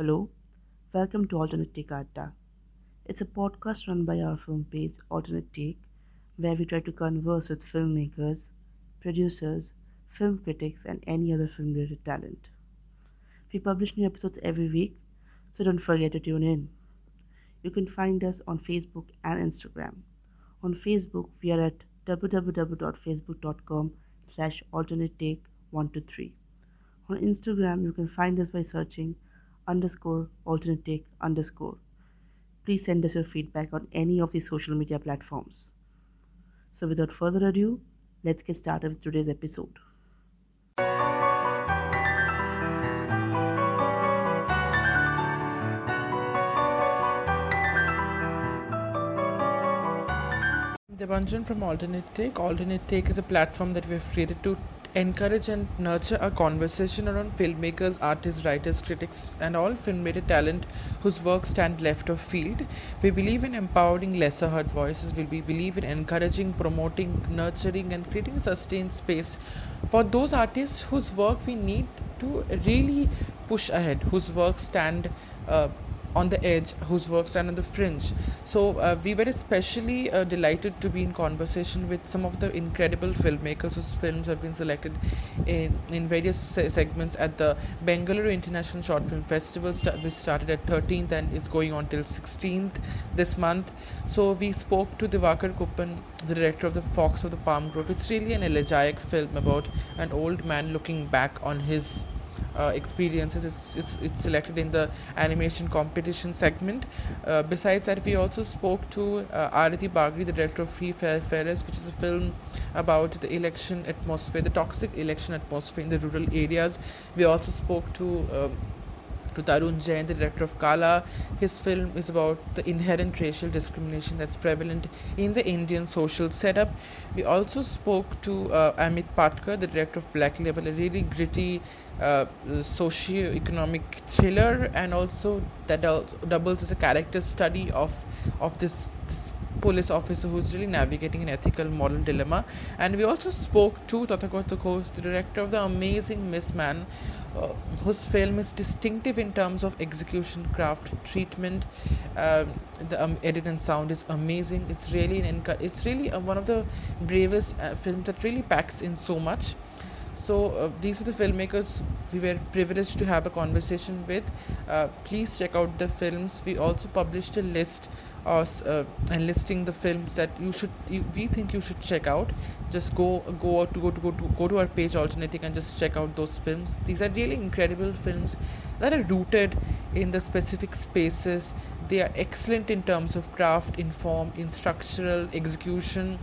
Hello, welcome to Alternate Take Adda. It's a podcast run by our film page Alternate Take, where we try to converse with filmmakers, producers, film critics, and any other film related talent. We publish new episodes every week, so don't forget to tune in. You can find us on Facebook and Instagram. On Facebook, we are at www.facebook.com slash alternate take 123. On Instagram, you can find us by searching underscore alternate take underscore. Please send us your feedback on any of the social media platforms. So, without further ado, let's get started with today's episode. Devanjan from Alternate Take. Alternate Take is a platform that we've created to encourage and nurture a conversation around filmmakers, artists, writers, critics, and all film-related talent whose work stand left of field. We believe in empowering lesser heard voices. We believe in encouraging, promoting, nurturing, and creating sustained space for those artists whose work we need to really push ahead, whose work stand. Uh, on the edge whose work stand on the fringe. So uh, we were especially uh, delighted to be in conversation with some of the incredible filmmakers whose films have been selected in, in various se- segments at the bengaluru international short film festival st- which started at 13th and is going on till 16th this month. So we spoke to Divakar Kuppan the director of the fox of the palm grove. It's really an elegiac film about an old man looking back on his uh, experiences. It's, it's, it's selected in the animation competition segment. Uh, besides that, we also spoke to uh, Arati Bagri, the director of Free Fair Fairness, which is a film about the election atmosphere, the toxic election atmosphere in the rural areas. We also spoke to um, to Tarun Jain, the director of Kala. His film is about the inherent racial discrimination that's prevalent in the Indian social setup. We also spoke to uh, Amit Patkar, the director of Black Label, a really gritty uh, socio-economic thriller, and also that doubles as a character study of of this, this police officer who's really navigating an ethical moral dilemma. And we also spoke to Tathagata Ghosh, the director of the amazing Mistman, uh, whose film is distinctive in terms of execution, craft, treatment. Um, the um, edit and sound is amazing. It's really an inca- it's really uh, one of the bravest uh, films that really packs in so much. So uh, these are the filmmakers we were privileged to have a conversation with. Uh, please check out the films. We also published a list us uh, listing the films that you should you, we think you should check out just go go to go to go to go to our page alternating and just check out those films these are really incredible films that are rooted in the specific spaces they are excellent in terms of craft in form in structural execution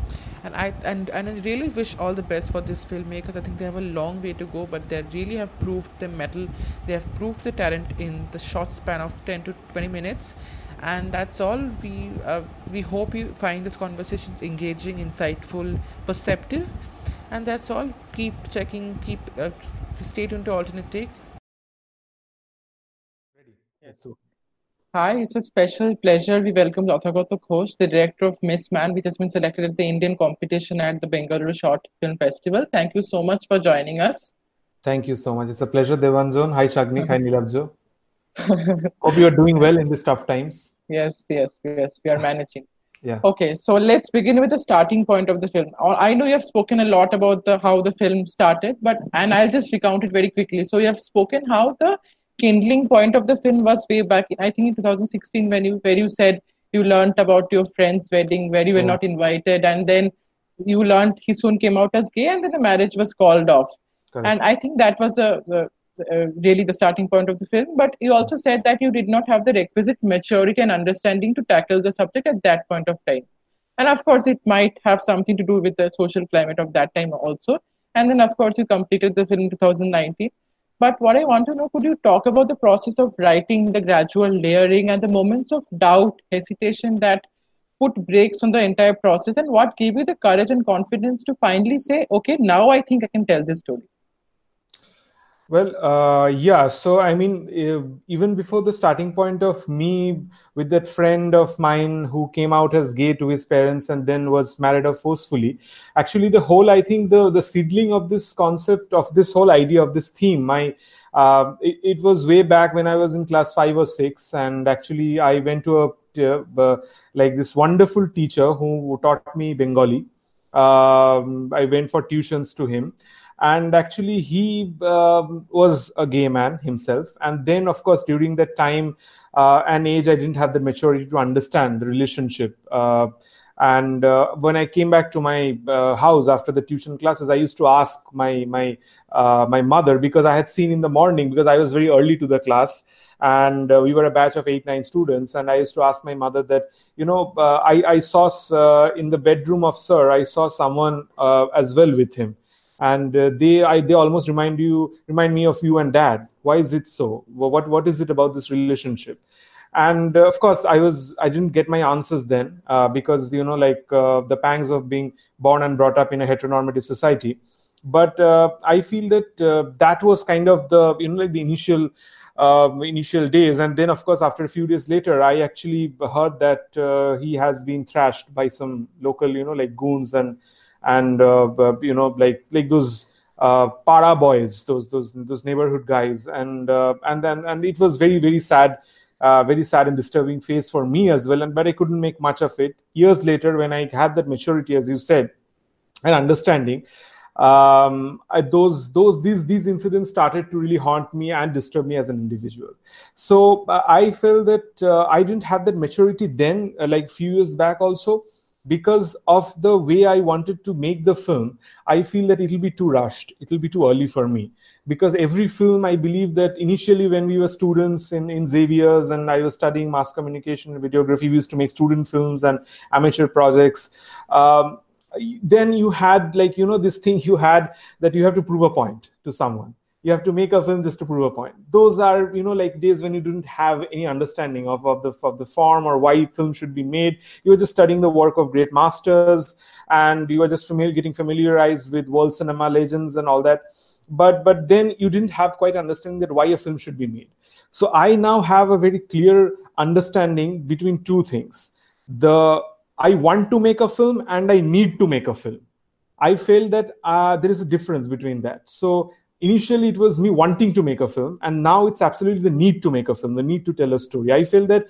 and i and, and i really wish all the best for these filmmakers. I think they have a long way to go but they really have proved the mettle. They have proved the talent in the short span of 10 to 20 minutes. And that's all. We uh, we hope you find this conversations engaging insightful perceptive. And that's all. Keep checking keep uh, stay tuned to alternate take. Ready? Yes. so Hi, it's a special pleasure. We welcome Tathagata Ghosh, the director of Mistman, which has been selected at the Indian competition at the Bengaluru Short Film Festival. Thank you so much for joining us. Thank you so much. It's a pleasure, Devanjan. Hi, Shagnik. Hi, Nilabjo. Hope you are doing well in these tough times. Yes, yes, yes. We are managing. Yeah. Okay, so let's begin with the starting point of the film. Uh, I know you have spoken a lot about the how the film started, but and I'll just recount it very quickly. So you have spoken how the kindling point of the film was way back, I think in 2016, when you where you said you learned about your friend's wedding where you were oh. not invited, and then you learned he soon came out as gay, and then the marriage was called off. Correct. And I think that was a, a uh, really the starting point of the film. But you also said that you did not have the requisite maturity and understanding to tackle the subject at that point of time. And of course, it might have something to do with the social climate of that time also. And then, of course, you completed the film in 2019. But what I want to know, could you talk about the process of writing, the gradual layering, and the moments of doubt, hesitation that put brakes on the entire process, and what gave you the courage and confidence to finally say, okay, now I think I can tell this story? Well, uh, yeah. So, I mean, even before the starting point of me with that friend of mine who came out as gay to his parents and then was married off forcefully, actually, the whole, I think, the the seedling of this concept of this whole idea of this theme, my uh, it, it, was way back when I was in class five or six, and actually, I went to a uh, like this wonderful teacher who taught me Bengali. Um, I went for tuitions to him and actually he um, was a gay man himself. And then of course during that time uh, and age i didn't have the maturity to understand the relationship uh, and uh, when i came back to my uh, house after the tuition classes i used to ask my my uh, my mother because i had seen in the morning because i was very early to the class and uh, we were a batch of eight nine students and i used to ask my mother that you know I, I saw in the bedroom of sir i saw someone as well with him and uh, they I, they almost remind you remind me of you and dad. Why is it so? What what is it about this relationship? And uh, of course i was i didn't get my answers then uh, because you know like uh, the pangs of being born and brought up in a heteronormative society. But uh, i feel that uh, that was kind of the you know like the initial initial days. And then of course after a few days later i actually heard that he has been thrashed by some local you know like goons and and uh, you know like like those uh, para boys, those those those neighborhood guys, and uh, and then and it was very very sad, uh, very sad and disturbing phase for me as well. And but I couldn't make much of it. Years later, when I had that maturity, as you said, and understanding, um, I, those those these these incidents started to really haunt me and disturb me as an individual. So uh, I felt that uh, I didn't have that maturity then, uh, like few years back also because of the way I wanted to make the film, I feel that it'll be too rushed. It'll be too early for me. Because every film, I believe that initially when we were students in, in Xavier's and I was studying mass communication and videography, we used to make student films and amateur projects. Um, then you had like, you know, this thing you had that you have to prove a point to someone you have to make a film just to prove a point. Those are you know like days when you didn't have any understanding of, of the of the form or why film should be made. You were just studying the work of great masters and you were just familiar getting familiarized with world cinema legends and all that. But but then you didn't have quite understanding that why a film should be made. So i now have a very clear understanding between two things. The i want to make a film and i need to make a film. I feel that uh, there is a difference between that. So initially it was me wanting to make a film and now it's absolutely the need to make a film the need to tell a story. I feel that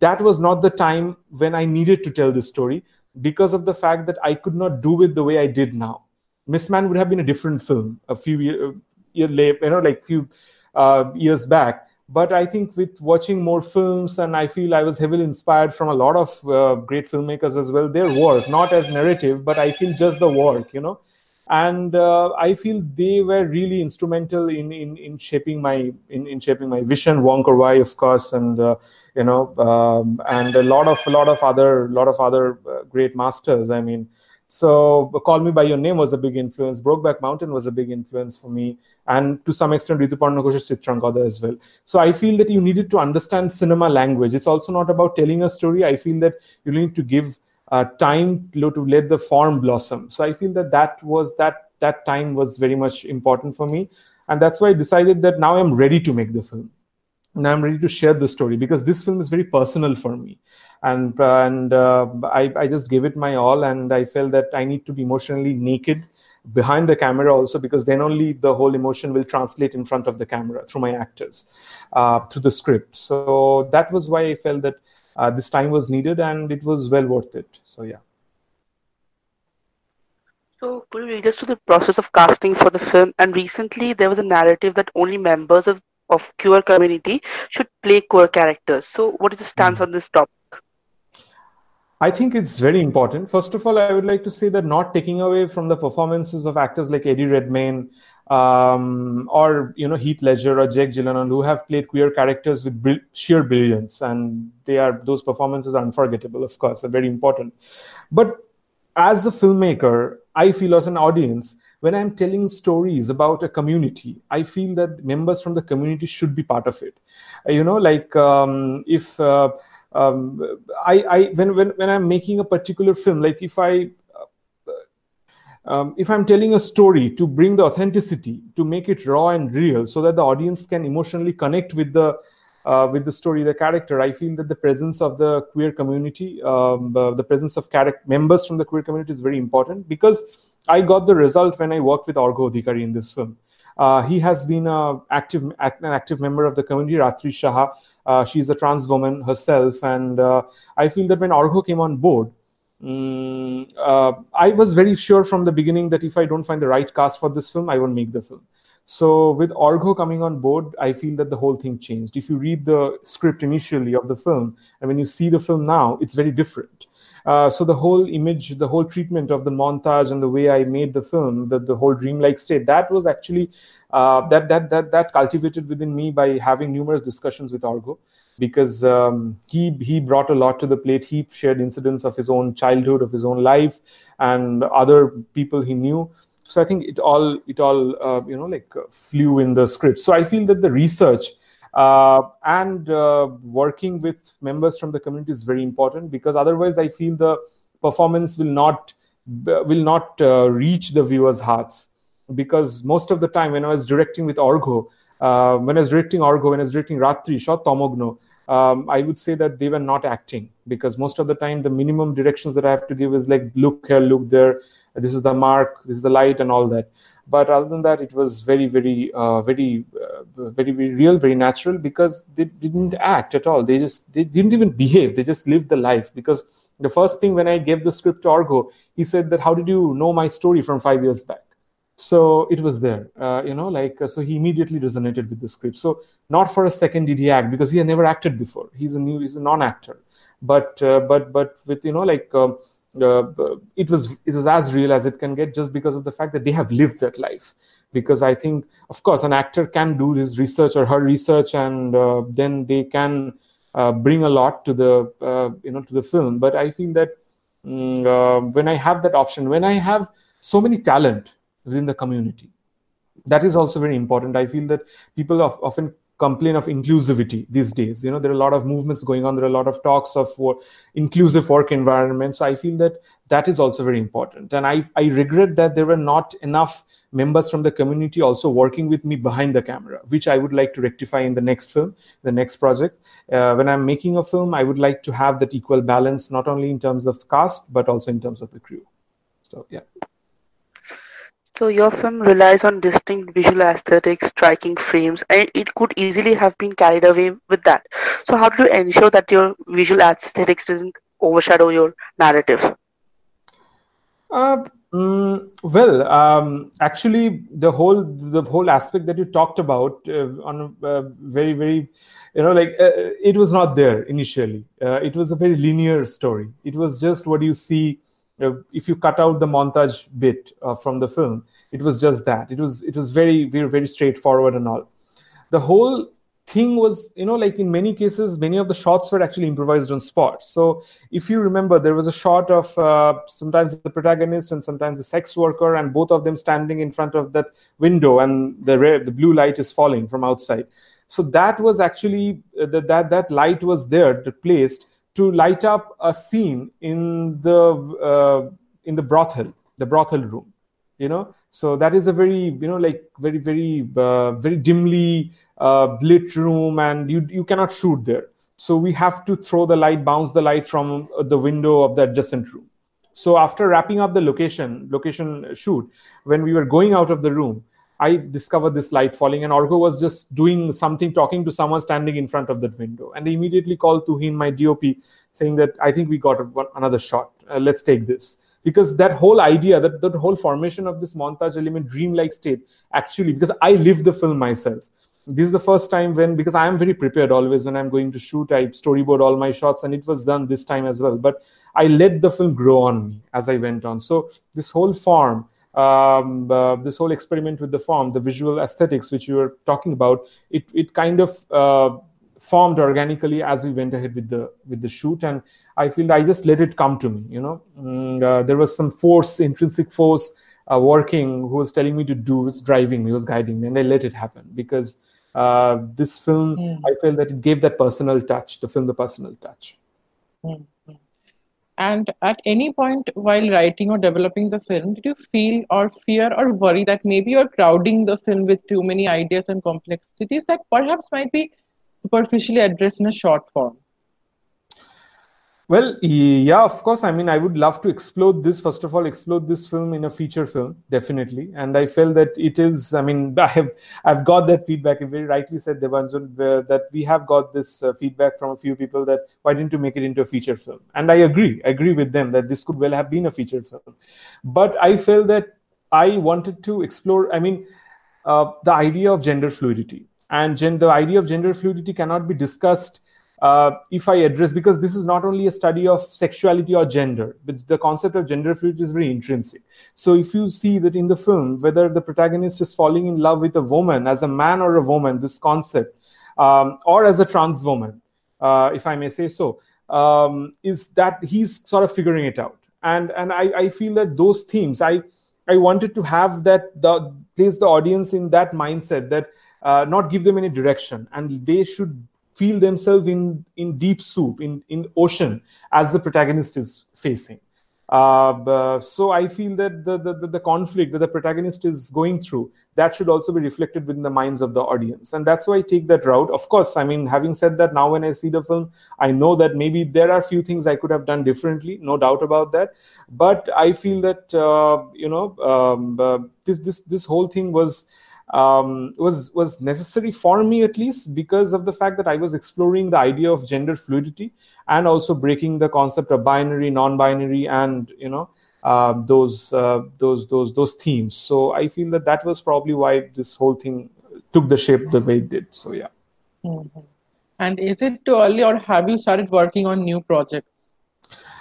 that was not the time when i needed to tell this story because of the fact that i could not do it the way i did now. Mistman would have been a different film a few years year late you know like few uh, years back. But i think with watching more films and i feel i was heavily inspired from a lot of uh, great filmmakers as well their work not as narrative but i feel just the work you know and uh, i feel they were really instrumental in in, in shaping my in, in shaping my vision. Wong wai of course and uh, you know um, and a lot of a lot of other lot of other uh, great masters i mean. So call me by your name was a big influence. Brokeback mountain was a big influence for me and to some extent Rituparno Ghosh's Chitrangada as well. So i feel that you needed to understand cinema language. It's also not about telling a story. I feel that you need to give uh, time to, to let the form blossom. So I feel that that was that that time was very much important for me, and that's why I decided that now I'm ready to make the film. Now I'm ready to share the story because this film is very personal for me, and uh, and uh, I I just gave it my all, and I felt that I need to be emotionally naked behind the camera also because then only the whole emotion will translate in front of the camera through my actors uh, through the script so that was why i felt that uh, this time was needed and it was well worth it. So yeah. So could you lead us to the process of casting for the film? And recently there was a narrative that only members of of queer community should play queer characters. So what is the stance mm. on this topic? I think it's very important. First of all, I would like to say that not taking away from the performances of actors like Eddie Redmayne um, or you know Heath Ledger or Jake Gyllenhaal who have played queer characters with sheer brilliance, and they are those performances are unforgettable. Of course, are very important. But as a filmmaker, I feel as an audience when I'm telling stories about a community, I feel that members from the community should be part of it. You know, like um, if uh, um, I, I when, when when I'm making a particular film, like if I um, if I'm telling a story to bring the authenticity, to make it raw and real, so that the audience can emotionally connect with the uh, with the story, the character, I feel that the presence of the queer community, um, uh, the presence of members from the queer community is very important because I got the result when I worked with Argo Adhikari in this film. Uh, he has been a active, an active member of the community, Ratri Shaha. Uh, she's a trans woman herself, and uh, I feel that when Argo came on board, um, I was very sure from the beginning that if I don't find the right cast for this film, I won't make the film. So with Argo coming on board, I feel that the whole thing changed. If you read the script initially of the film, and when you see the film now, it's very different. Uh, so the whole image, the whole treatment of the montage and the way I made the film, the, the whole dreamlike state, that was actually uh, that that that that cultivated within me by having numerous discussions with Argo, because um, he he brought a lot to the plate. He shared incidents of his own childhood, of his own life, and other people he knew so i think it all it all uh, you know like flew in the script so i feel that the research uh, and uh, working with members from the community is very important because otherwise i feel the performance will not will not uh, reach the viewers hearts because most of the time when i was directing with Argo. uh, when i was directing argo when i was directing ratri shot tomogno um, I would say that they were not acting because most of the time the minimum directions that I have to give is like look here, look there, this is the mark. This is the light and all that. But other than that it was very very uh, very, uh, very very real very natural because they didn't act at all. They just they didn't even behave. They just lived the life. Because the first thing when i gave the script to argo he said that how did you know my story from five years back so it was there uh, you know like uh, so he immediately resonated with the script. So not for a second did he act because he had never acted before. He's a new he's a non-actor. But uh, but but with you know like um, uh, it was it was as real as it can get just because of the fact that they have lived that life. Because i think of course an actor can do his research or her research and uh, then they can uh, bring a lot to the you know to the film. But i feel that um, when i have that option when i have so many talent within the community. That is also very important. I feel that people often complain of inclusivity these days. You know there are a lot of movements going on. There are a lot of talks of inclusive work environments so i feel that that is also very important. And i i regret that there were not enough members from the community also working with me behind the camera which i would like to rectify in the next film the next project. Uh, when i'm making a film i would like to have that equal balance not only in terms of cast but also in terms of the crew. So yeah so your film relies on distinct visual aesthetics, striking frames, and it could easily have been carried away with that. So how do you ensure that your visual aesthetics doesn't overshadow your narrative? Uh, mm, well, um, actually, the whole the whole aspect that you talked about uh, on a uh, very very, you know, like uh, it was not there initially. Uh, it was a very linear story. It was just what you see if you cut out the montage bit uh, from the film it was just that. It was it was very very very straightforward and all. The whole thing was you know like in many cases many of the shots were actually improvised on spot. So if you remember there was a shot of uh, sometimes the protagonist and sometimes the sex worker and both of them standing in front of that window and the red the blue light is falling from outside. So that was actually uh, that that that light was there placed to light up a scene in the uh, in the brothel the brothel room you know? So that is a very you know like very very uh, very dimly uh, lit room and you you cannot shoot there. So we have to throw the light bounce the light from the window of the adjacent room. So after wrapping up the location location shoot when we were going out of the room I discovered this light falling, and Argo was just doing something, talking to someone standing in front of that window. And they immediately called Tuhin, my DOP, saying that I think we got a, another shot. Uh, let's take this. Because that whole idea, that, that whole formation of this montage element, dreamlike state, actually, because I lived the film myself. This is the first time when, because I am very prepared always when I'm going to shoot, I storyboard all my shots, and it was done this time as well. But I let the film grow on me as I went on. So this whole form, um, uh, this whole experiment with the form, the visual aesthetics which you were talking about, it it kind of uh, formed organically as we went ahead with the with the shoot, and I feel I just let it come to me. You know, mm, uh, there was some force, intrinsic force. Uh, working who was telling me to do was driving me was guiding me and i let it happen because uh, this film mm. i felt that it gave that personal touch the film the personal touch mm. And at any point while writing or developing the film, did you feel or fear or worry that maybe you're crowding the film with too many ideas and complexities that perhaps might be superficially addressed in a short form? Well, yeah, of course. I mean, I would love to explode this. First of all, explode this film in a feature film, definitely. And I felt that it is. I mean, I have I've got that feedback. You very rightly said, Debanjan, that we have got this uh, feedback from a few people that why didn't you make it into a feature film? And I agree. I agree with them that this could well have been a feature film. But I felt that I wanted to explore. I mean, uh, the idea of gender fluidity and gen- the idea of gender fluidity cannot be discussed uh, if I address, because this is not only a study of sexuality or gender, but the concept of gender fluidity is very intrinsic. So if you see that in the film, whether the protagonist is falling in love with a woman as a man or a woman, this concept, um, or as a trans woman, uh, if I may say so, um, is that he's sort of figuring it out. And and I, I feel that those themes, I I wanted to have that the place the audience in that mindset that uh, not give them any direction and they should feel themselves in in deep soup in in ocean as the protagonist is facing. Uh, so i feel that the, the the conflict that the protagonist is going through that should also be reflected within the minds of the audience. And that's why i take that route. Of course i mean having said that now when i see the film i know that maybe there are few things i could have done differently no doubt about that. But i feel that uh, you know um, uh, this this this whole thing was um, was was necessary for me at least because of the fact that I was exploring the idea of gender fluidity and also breaking the concept of binary, non-binary, and you know uh, those uh, those those those themes. So I feel that that was probably why this whole thing took the shape the way it did. So yeah. Mm-hmm. And is it too early, or have you started working on new projects?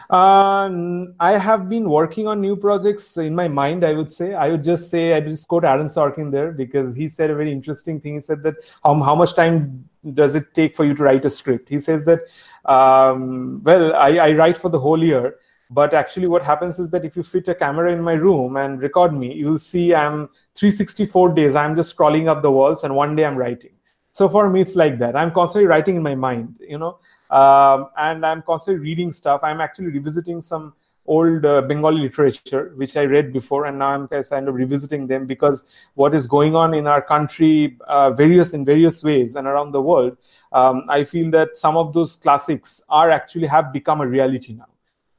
Uh, I have been working on new projects in my mind. I would say I would just say I just quote Aaron Sorkin there because he said a very interesting thing. He said that how how much time does it take for you to write a script? He says that um, well, I, I write for the whole year, but actually what happens is that if you fit a camera in my room and record me, you'll see I'm 364 days. I'm just scrolling up the walls, and one day I'm writing. So for me, it's like that. I'm constantly writing in my mind. You know um, and I'm constantly reading stuff. I'm actually revisiting some old uh, Bengali literature, which I read before, and now I'm kind of revisiting them because what is going on in our country, uh, various in various ways, and around the world, um, I feel that some of those classics are actually have become a reality now,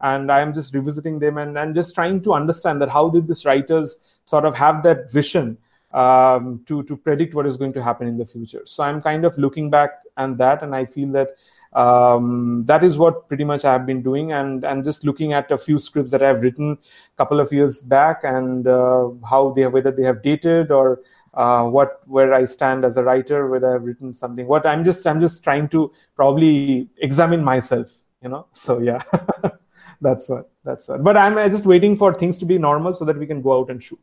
and I am just revisiting them and, and just trying to understand that how did these writers sort of have that vision um, to to predict what is going to happen in the future. So I'm kind of looking back and that, and I feel that um, that is what pretty much I've been doing, and and just looking at a few scripts that I've written a couple of years back, and uh, how they have, whether they have dated or uh, what where I stand as a writer, whether I've written something. What I'm just I'm just trying to probably examine myself, you know. So yeah, that's what that's what. But I'm just waiting for things to be normal so that we can go out and shoot.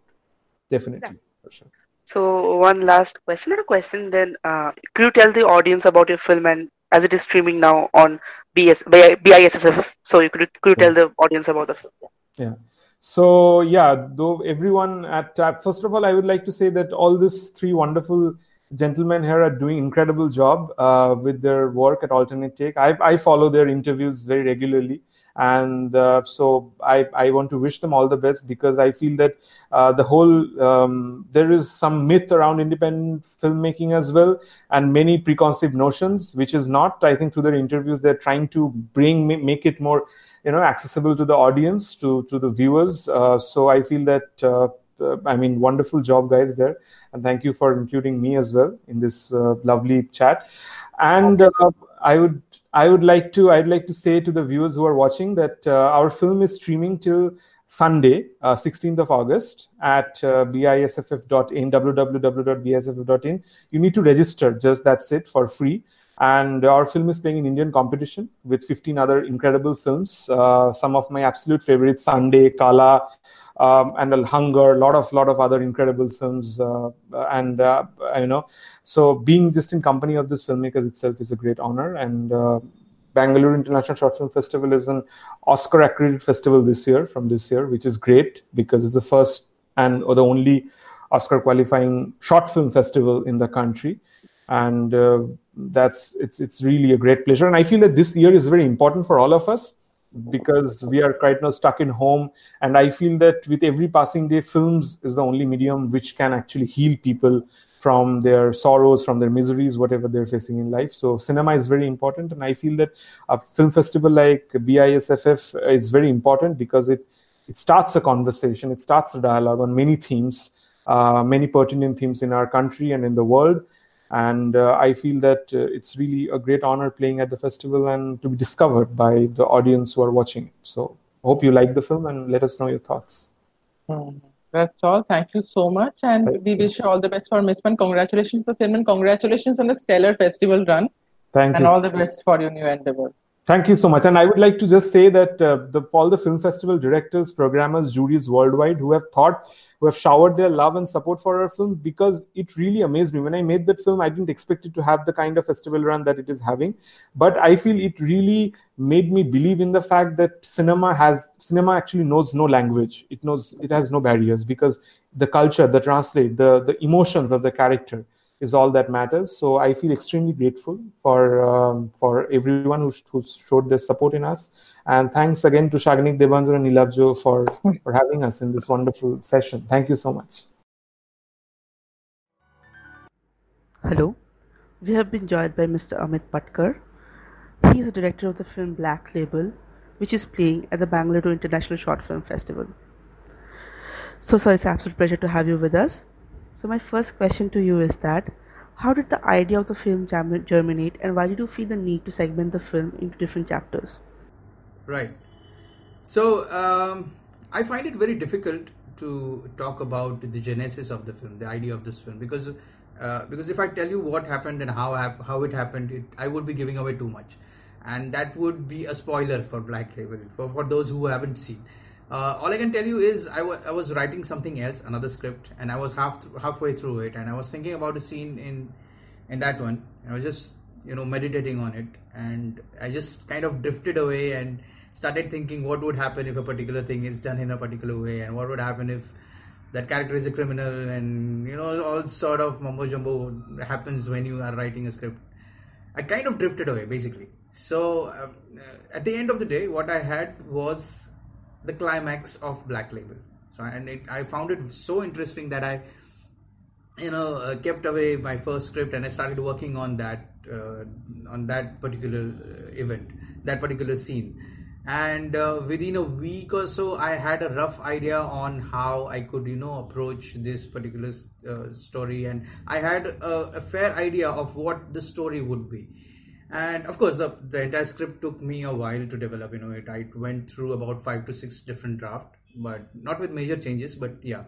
Definitely, yeah. for sure. So one last question, or question. Then, uh, could you tell the audience about your film and as it is streaming now on BS, BISFF. So you could, could you tell the audience about the film? Yeah. So yeah, though everyone at uh, first of all, I would like to say that all these three wonderful gentlemen here are doing incredible job uh, with their work at Alternate Take. I, I follow their interviews very regularly and uh, so I, I want to wish them all the best because I feel that uh, the whole um, there is some myth around independent filmmaking as well and many preconceived notions which is not I think through their interviews they're trying to bring make it more you know accessible to the audience to to the viewers. Uh, so I feel that uh, uh, I mean wonderful job guys there. And thank you for including me as well in this uh, lovely chat. And I would I would like to I'd like to say to the viewers who are watching that uh, our film is streaming till Sunday, uh, 16th of August at uh, bisff.in, www.bisff.in. You need to register, just that's it, for free. And our film is playing in Indian competition with 15 other incredible films. Uh, some of my absolute favorites, Sunday, Kala, um, and a hunger, a lot of lot of other incredible films, uh, and uh, you know, so being just in company of this filmmakers itself is a great honor. And uh, Bangalore International Short Film Festival is an Oscar accredited festival this year from this year, which is great because it's the first and or the only Oscar qualifying short film festival in the country. And uh, that's it's it's really a great pleasure. And i feel that this year is very important for all of us because we are right now stuck in home. And i feel that with every passing day films is the only medium which can actually heal people from their sorrows from their miseries whatever they're facing in life. So cinema is very important. And i feel that a film festival like bisff is very important because it it starts a conversation it starts a dialogue on many themes uh, many pertinent themes in our country and in the world and uh, i feel that uh, it's really a great honor playing at the festival and to be discovered by the audience who are watching. It so hope you like the film and let us know your thoughts. Mm, that's all. Thank you so much. And thank we you. wish you all the best for Mistman congratulations for film and congratulations on the stellar festival run. Thank and you all the best for your new endeavors Thank you so much. And I would like to just say that uh, the, all the film festival directors, programmers, juries worldwide who have thought who have showered their love and support for our film because it really amazed me. When I made that film, I didn't expect it to have the kind of festival run that it is having. But I feel it really made me believe in the fact that cinema has cinema actually knows no language. It knows it has no barriers because the culture, the translate, the the emotions of the character is all that matters. So I feel extremely grateful for um, for everyone who, who showed their support in us. And thanks again to Shagnik Debanjan and Nilabjo for, for having us in this wonderful session. Thank you so much. Hello, we have been joined by Mr. Amit Patkar. He is the director of the film Black Label, which is playing at the Bangalore International Short Film Festival. So, so it's an absolute pleasure to have you with us. So, my first question to you is that how did the idea of the film germinate and why did you feel the need to segment the film into different chapters? Right. So, um, I find it very difficult to talk about the genesis of the film, the idea of this film, because uh, because if I tell you what happened and how how it happened, it, I would be giving away too much, and that would be a spoiler for Black Label for, for those who haven't seen. Uh, all I can tell you is I, w- I was writing something else, another script, and I was half halfway through it, and I was thinking about a scene in in that one. I was just you know meditating on it, and I just kind of drifted away and started thinking what would happen if a particular thing is done in a particular way, and what would happen if that character is a criminal, and you know all sort of mumbo jumbo happens when you are writing a script. I kind of drifted away basically. So uh, at the end of the day, what I had was the climax of Black Label. So and it, I found it so interesting that I, you know, uh, kept away my first script and I started working on that uh, on that particular uh, event, that particular scene. And uh, within a week or so, I had a rough idea on how I could, you know, approach this particular uh, story, and I had a, a fair idea of what the story would be and of course the, the entire script took me a while to develop you know it i went through about five to six different draft but not with major changes but yeah.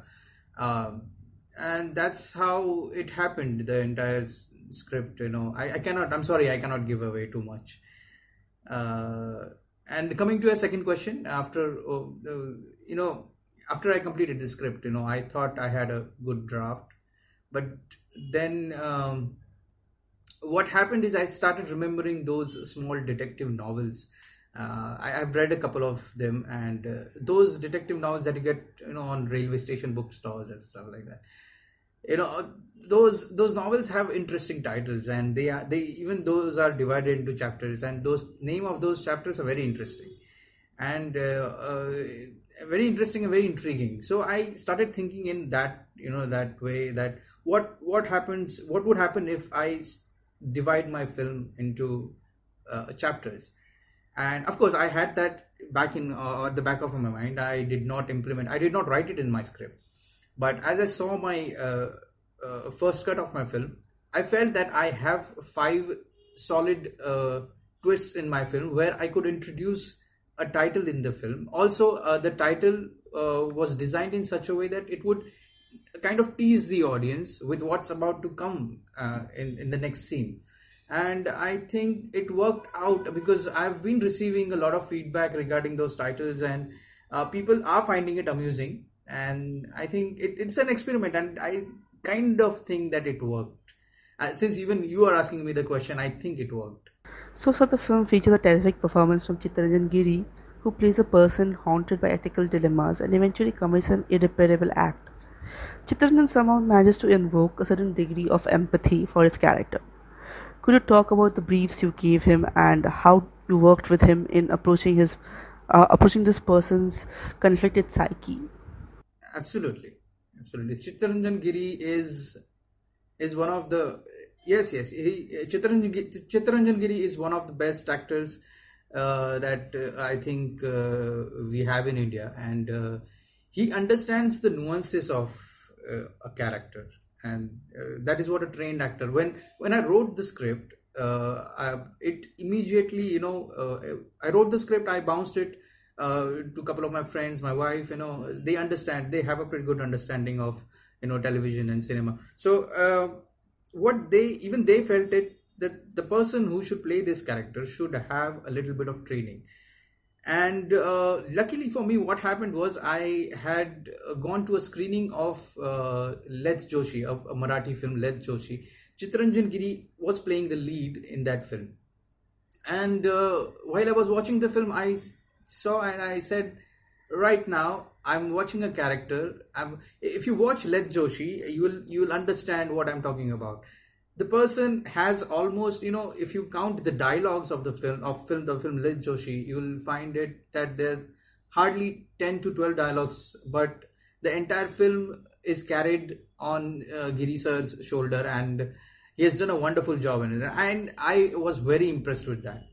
Um, and that's how it happened the entire script you know. I, I cannot i'm sorry i cannot give away too much. Uh, and coming to a second question after uh, you know after i completed the script you know i thought i had a good draft but then um, what happened is I started remembering those small detective novels. Uh, I, have read a couple of them, and uh, those detective novels that you get, you know, on railway station bookstores and stuff like that. You know, those those novels have interesting titles, and they are they even those are divided into chapters, and those name of those chapters are very interesting, and uh, uh very interesting and very intriguing. So I started thinking in that you know that way that what what happens, what would happen if I divide my film into uh, chapters. And of course i had that back in uh, the back of my mind. I did not implement i did not write it in my script. But as i saw my uh, uh first cut of my film i felt that i have five solid uh, twists in my film where i could introduce a title in the film. Also uh, the title was designed in such a way that it would kind of tease the audience with what's about to come uh, in in the next scene. And i think it worked out because i've been receiving a lot of feedback regarding those titles and uh, people are finding it amusing. And i think it, it's an experiment and i kind of think that it worked. Uh, since even you are asking me the question i think it worked. So so the film features a terrific performance from Chittaranjan Giri who plays a person haunted by ethical dilemmas and eventually commits an irreparable act Chittaranjan somehow manages to invoke a certain degree of empathy for his character. Could you talk about the briefs you gave him and how you worked with him in approaching his uh, approaching this person's conflicted psyche. Absolutely, absolutely. Chittaranjan Giri is is one of the yes, yes. He, Chittaranjan, Chittaranjan Giri is one of the best actors uh, that uh, I think uh, we have in India, and uh, he understands the nuances of uh, a character, and uh, that is what a trained actor. When when I wrote the script, I, it immediately, you know, I wrote the script, I bounced it to a couple of my friends, my wife. You know, they understand, they have a pretty good understanding of you know television and cinema. So what they even they felt it that the person who should play this character should have a little bit of training and uh, luckily for me what happened was i had uh, gone to a screening of uh, Lathe Joshi a, a marathi film Lathe Joshi. Chittaranjan giri was playing the lead in that film. And uh, while i was watching the film i saw and i said right now i'm watching a character. I'm, if you watch Lathe Joshi you will you will understand what i'm talking about the person has almost you know if you count the dialogues of the film of film the film Lathe Joshi you will find it that there's hardly 10 to 12 dialogues but the entire film is carried on uh, Giri sir's shoulder and he has done a wonderful job in it. And I was very impressed with that.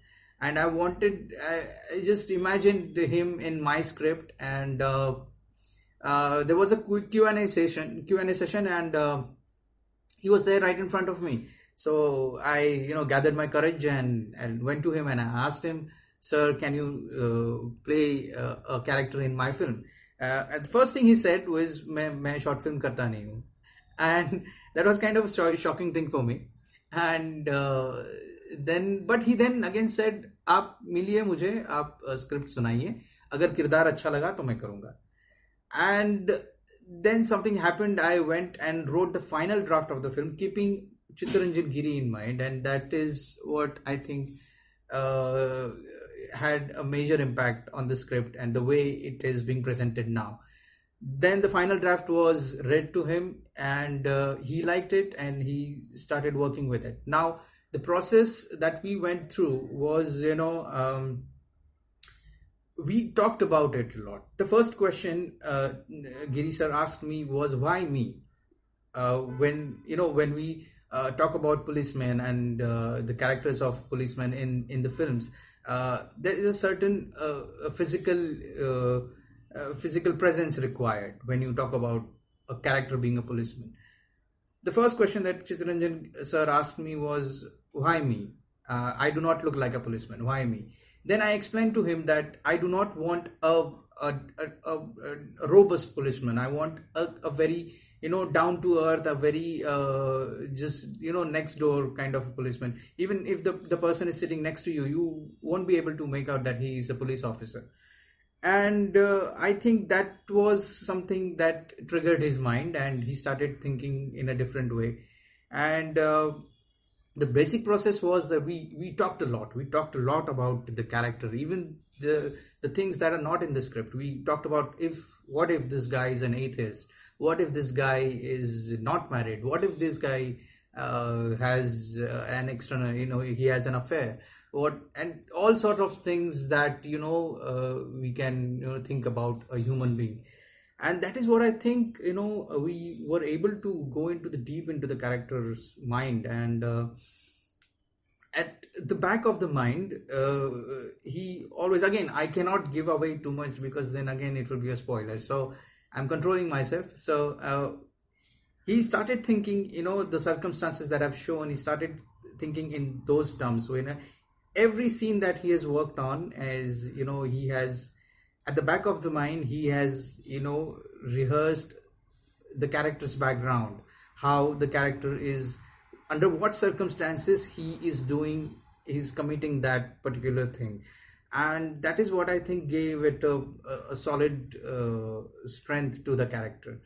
And I wanted I just imagined him in my script and uh, uh, there was a quick Q&A session Q&A session and uh, he was there right in front of me so i you know gathered my courage and and went to him and i asked him sir can you uh, play uh, a character in my film uh, and the first thing he said was मैं मैं short film karta nahi hu and that was kind of a shocking thing for me and uh, then but he then again said आप मिलिए मुझे आप script सुनाइए अगर किरदार अच्छा लगा तो मैं करूंगा and then something happened. I went and wrote the final draft of the film, keeping Chittaranjan Giri in mind, and that is what I think uh, had a major impact on the script and the way it is being presented now. Then the final draft was read to him, and uh, he liked it, and he started working with it. Now the process that we went through was, you know. Um, we talked about it a lot. The first question uh, Giri sir asked me was why me? Uh, when you know when we uh, talk about policemen and uh, the characters of policemen in in the films, uh, there is a certain uh, physical physical presence required when you talk about a character being a policeman. The first question that Chittaranjan sir asked me was why me? I do not look like a policeman. Why me? Then I explained to him that I do not want a a, a, a robust policeman. I want a, a very you know down to earth, a very uh, just you know next door kind of policeman. Even if the the person is sitting next to you, you won't be able to make out that he is a police officer. And uh, I think that was something that triggered his mind, and he started thinking in a different way. And uh, the basic process was that we we talked a lot. We talked a lot about the character even the the things that are not in the script. We talked about if what if this guy is an atheist? What if this guy is not married? What if this guy uh, has uh, an external you know he has an affair? What and all sort of things that you know uh, we can you know think about a human being and that is what i think you know uh, we were able to go into the deep into the character's mind. And uh, at the back of the mind uh, he always again i cannot give away too much because then again it will be a spoiler. So i'm controlling myself. So uh, he started thinking you know the circumstances that i've shown he started thinking in those terms. When every scene that he has worked on as you know he has at the back of the mind he has you know rehearsed the character's background how the character is under what circumstances he is doing he's committing that particular thing. And that is what i think gave it a, a solid uh, strength to the character.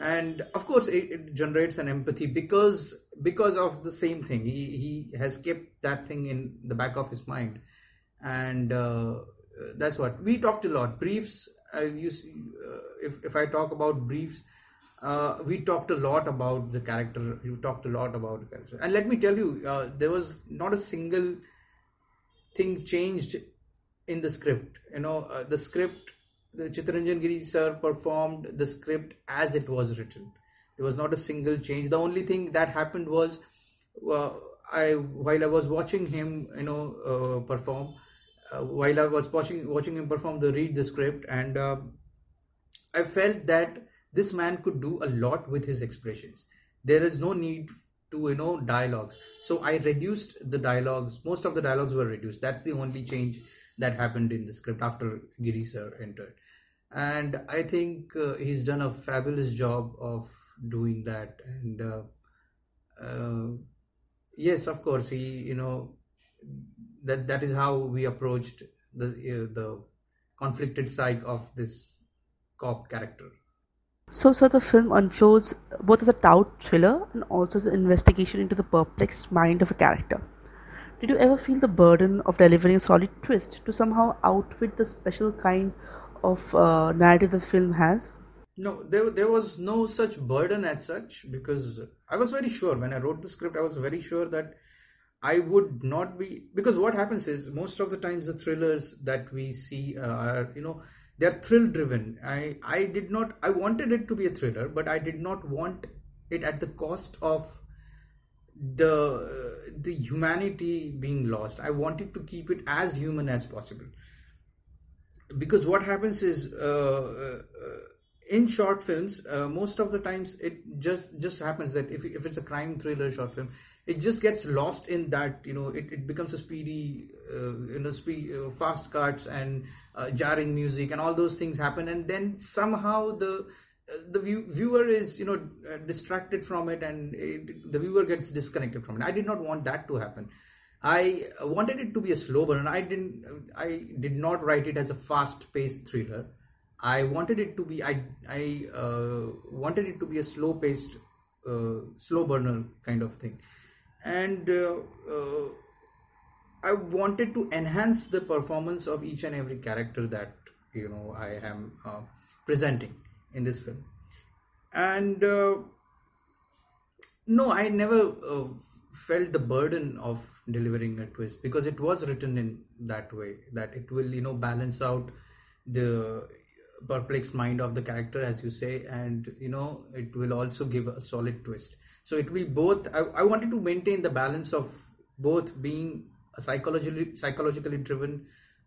And of course it, it, generates an empathy because because of the same thing. He, he has kept that thing in the back of his mind. And uh, that's what we talked a lot briefs i use uh, if, if i talk about briefs uh, we talked a lot about the character you talked a lot about the character and let me tell you uh, there was not a single thing changed in the script. You know, uh, the script, the Chittaranjan Giri sir performed the script as it was written. There was not a single change. The only thing that happened was, uh, I while I was watching him, you know, uh, perform, uh, while I was watching watching him perform the read the script, and uh, I felt that this man could do a lot with his expressions. There is no need to you know dialogues. So i reduced the dialogues. Most of the dialogues were reduced. That's the only change that happened in the script after giri sir entered. And i think uh, he's done a fabulous job of doing that. And uh, uh, yes of course he you know that that is how we approached the uh, the conflicted psyche of this cop character So, so the film unfolds both as a tout thriller and also as an investigation into the perplexed mind of a character. Did you ever feel the burden of delivering a solid twist to somehow outwit the special kind of uh, narrative the film has? No, there there was no such burden as such because I was very sure when I wrote the script. I was very sure that I would not be because what happens is most of the times the thrillers that we see uh, are you know they're thrill driven. I I did not I wanted it to be a thriller, but I did not want it at the cost of the the humanity being lost. I wanted to keep it as human as possible because what happens is uh, uh, in short films uh, most of the times it just just happens that if, if it's a crime thriller short film it just gets lost in that you know it, it becomes a speedy uh, you know speed uh, fast cuts and uh, jarring music and all those things happen and then somehow the the view, viewer is you know distracted from it and it, the viewer gets disconnected from it i did not want that to happen I wanted it to be a slow burn. I didn't. I did not write it as a fast-paced thriller. I wanted it to be. I I uh, wanted it to be a slow-paced, uh, slow burner kind of thing, and uh, uh, I wanted to enhance the performance of each and every character that you know I am uh, presenting in this film, and uh, no, I never felt the burden of delivering a twist because it was written in that way that it will you know balance out the perplexed mind of the character as you say and you know it will also give a solid twist. So it will both i, I wanted to maintain the balance of both being a psychologically psychologically driven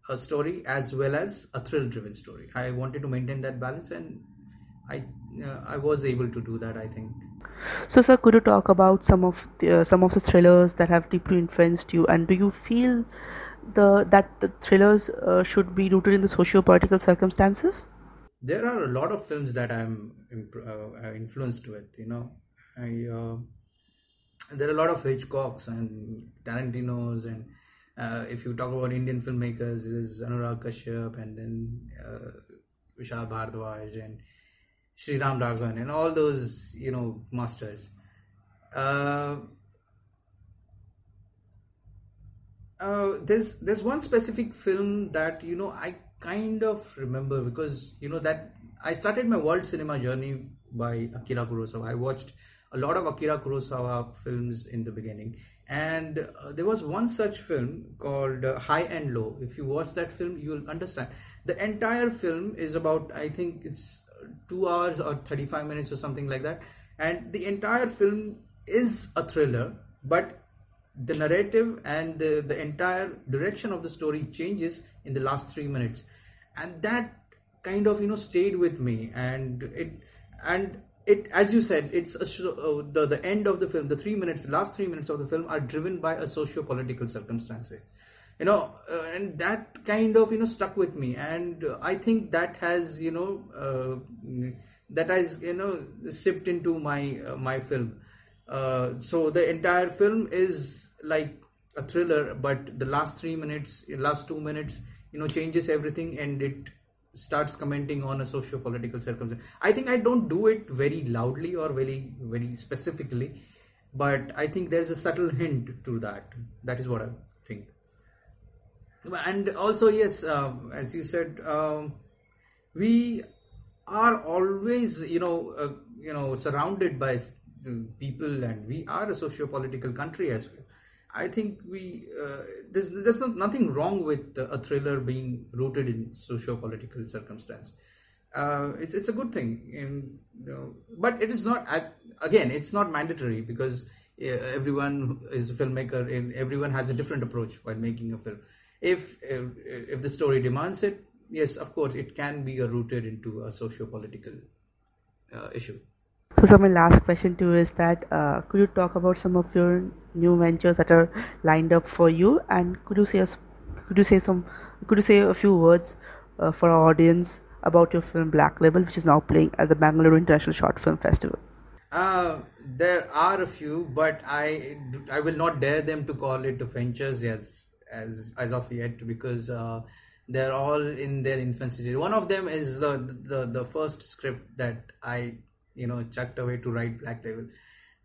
uh, story as well as a thrill driven story. I wanted to maintain that balance and i uh, i was able to do that i think. So, sir, could you talk about some of the, uh, some of the thrillers that have deeply influenced you, and do you feel the that the thrillers uh, should be rooted in the socio-political circumstances? There are a lot of films that i'm imp- uh, influenced with you know. I uh, there are a lot of hitchcocks and tarantinos and uh, if you talk about indian filmmakers there's anurag kashyap and then uh, vishal bhardwaj and Sri Ram Raghavan and all those you know masters. Uh, uh, there's there's one specific film that you know I kind of remember because you know that I started my world cinema journey by Akira Kurosawa. I watched a lot of Akira Kurosawa films in the beginning, and uh, there was one such film called uh, High and Low. If you watch that film, you will understand. The entire film is about I think it's two hours or 35 minutes or something like that, and the entire film is a thriller, but the narrative and the, the entire direction of the story changes in the last three minutes. And that kind of you know stayed with me. And it and it as you said it's a uh, the the end of the film the three minutes last three minutes of the film are driven by a socio-political circumstances you know uh, and that kind of you know stuck with me. And uh, i think that has you know uh, that has you know sipped into my uh, my film. Uh, so the entire film is like a thriller but the last three minutes last two minutes you know changes everything and it starts commenting on a socio-political circumstance. I think i don't do it very loudly or very very specifically but i think there's a subtle hint to that. That is what i think. And also yes um, as you said um, we are always you know uh, you know surrounded by people and we are a socio-political country as well I think we uh, there's there's not, nothing wrong with a thriller being rooted in socio-political circumstance. Uh, it's it's a good thing, and you know, but it is not again. It's not mandatory because uh, everyone is a filmmaker, and everyone has a different approach while making a film. If if, the story demands it, yes, of course, it can be rooted into a socio-political uh, issue. So, so my last question to you is that uh, could you talk about some of your new ventures that are lined up for you, and could you say us, could you say some, could you say a few words uh, for our audience about your film Black Label, which is now playing at the Bangalore International Short Film Festival? Uh, there are a few, but I I will not dare them to call it ventures as as as of yet because uh, they're all in their infancy. One of them is the the the first script that I you know chucked away to write black label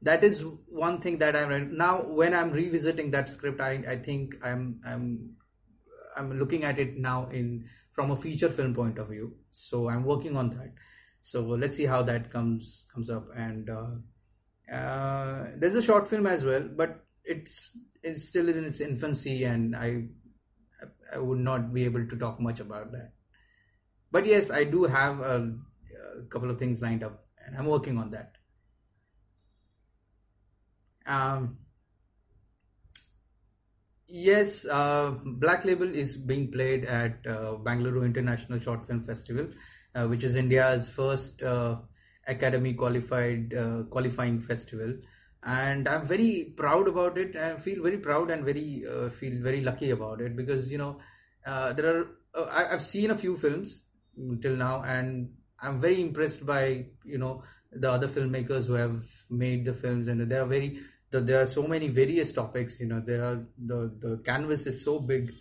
that is one thing that i'm now when i'm revisiting that script i i think i'm i'm i'm looking at it now in from a feature film point of view. So i'm working on that. So let's see how that comes comes up. And uh, uh, there's a short film as well but it's it's still in its infancy and i i would not be able to talk much about that. But yes i do have a, a couple of things lined up and I'm working on that. Um, yes, uh, Black Label is being played at uh, Bangalore International Short Film Festival, uh, which is India's first uh, academy qualified uh, qualifying festival, and I'm very proud about it. I feel very proud and very uh, feel very lucky about it because you know there are I, I've seen a few films till now and I'm very impressed by you know the other filmmakers who have made the films, and there are very there are so many various topics. You know, there are the the canvas is so big,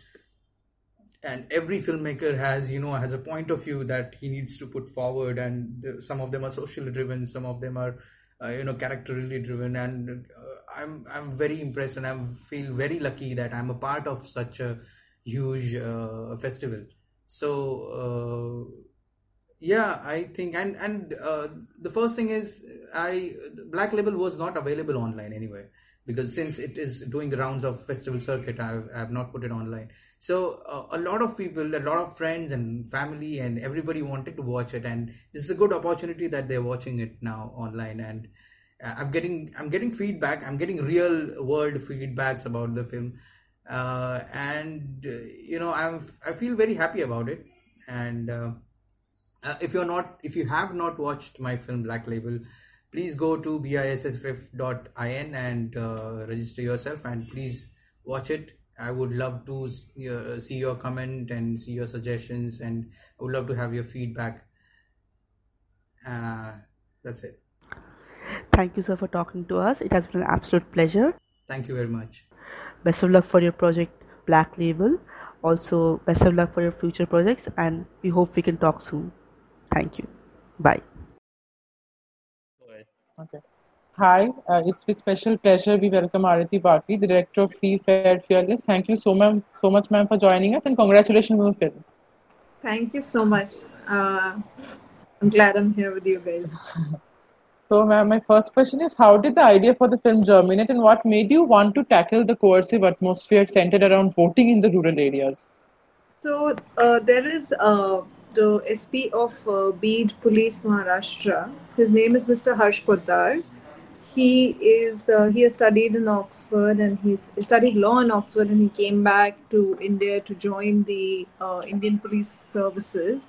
and every filmmaker has you know has a point of view that he needs to put forward, and the, some of them are socially driven, some of them are uh, you know characterally driven, and uh, I'm I'm very impressed, and I feel very lucky that I'm a part of such a huge uh, festival. So uh, yeah i think and and uh, the first thing is i black label was not available online anyway because since it is doing the rounds of festival circuit i have, not put it online. So uh, a lot of people a lot of friends and family and everybody wanted to watch it and this is a good opportunity that they're watching it now online and uh, i'm getting i'm getting feedback i'm getting real world feedbacks about the film. Uh, and uh, you know i'm i feel very happy about it. And uh, uh, if you're not, if you have not watched my film Black Label, please go to bisff.in and uh, register yourself and please watch it. I would love to uh, see your comment and see your suggestions, and I would love to have your feedback. Uh, that's it. Thank you, sir, for talking to us. It has been an absolute pleasure. Thank you very much. Best of luck for your project, Black Label. Also, best of luck for your future projects, and we hope we can talk soon. Thank you. Bye. Okay. Hi, uh, it's with special pleasure we welcome Arati Bhakri, the director of Free, Fair, Fearless. Thank you so, much, so much, ma'am, for joining us, and congratulations on the film. Thank you so much. Uh, I'm glad I'm here with you guys. so, ma'am, my first question is How did the idea for the film germinate, and what made you want to tackle the coercive atmosphere centered around voting in the rural areas? So, uh, there is uh, the SP of uh, Beed Police Maharashtra. His name is Mr. Harsh Poddar. He is uh, he has studied in Oxford and he's studied law in Oxford and he came back to India to join the uh, Indian Police Services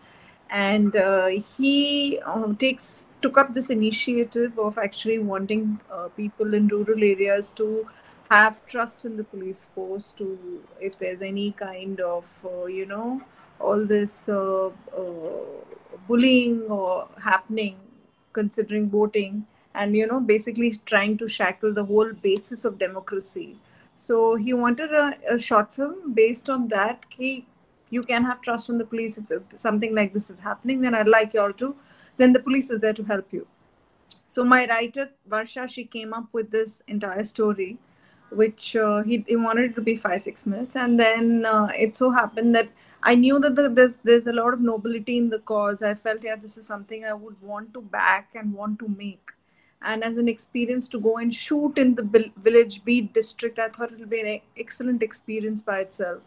and uh, he uh, takes took up this initiative of actually wanting uh, people in rural areas to have trust in the police force to if there's any kind of uh, you know all this bullying or happening considering voting and you know basically trying to shackle the whole basis of democracy. So he wanted a, a short film based on that he you can have trust in the police. If something like this is happening then i'd like you all to then the police is there to help you. So my writer varsha she came up with this entire story which uh, he, he wanted to be five six minutes. And then uh, it so happened that i knew that the, there's there's a lot of nobility in the cause. I felt yeah this is something i would want to back and want to make. And as an experience to go and shoot in the village Beed district i thought it would be an excellent experience by itself.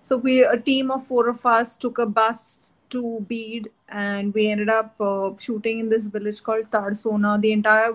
So we a team of four of us took a bus to Beed and we ended up uh, shooting in this village called Tadsona. The entire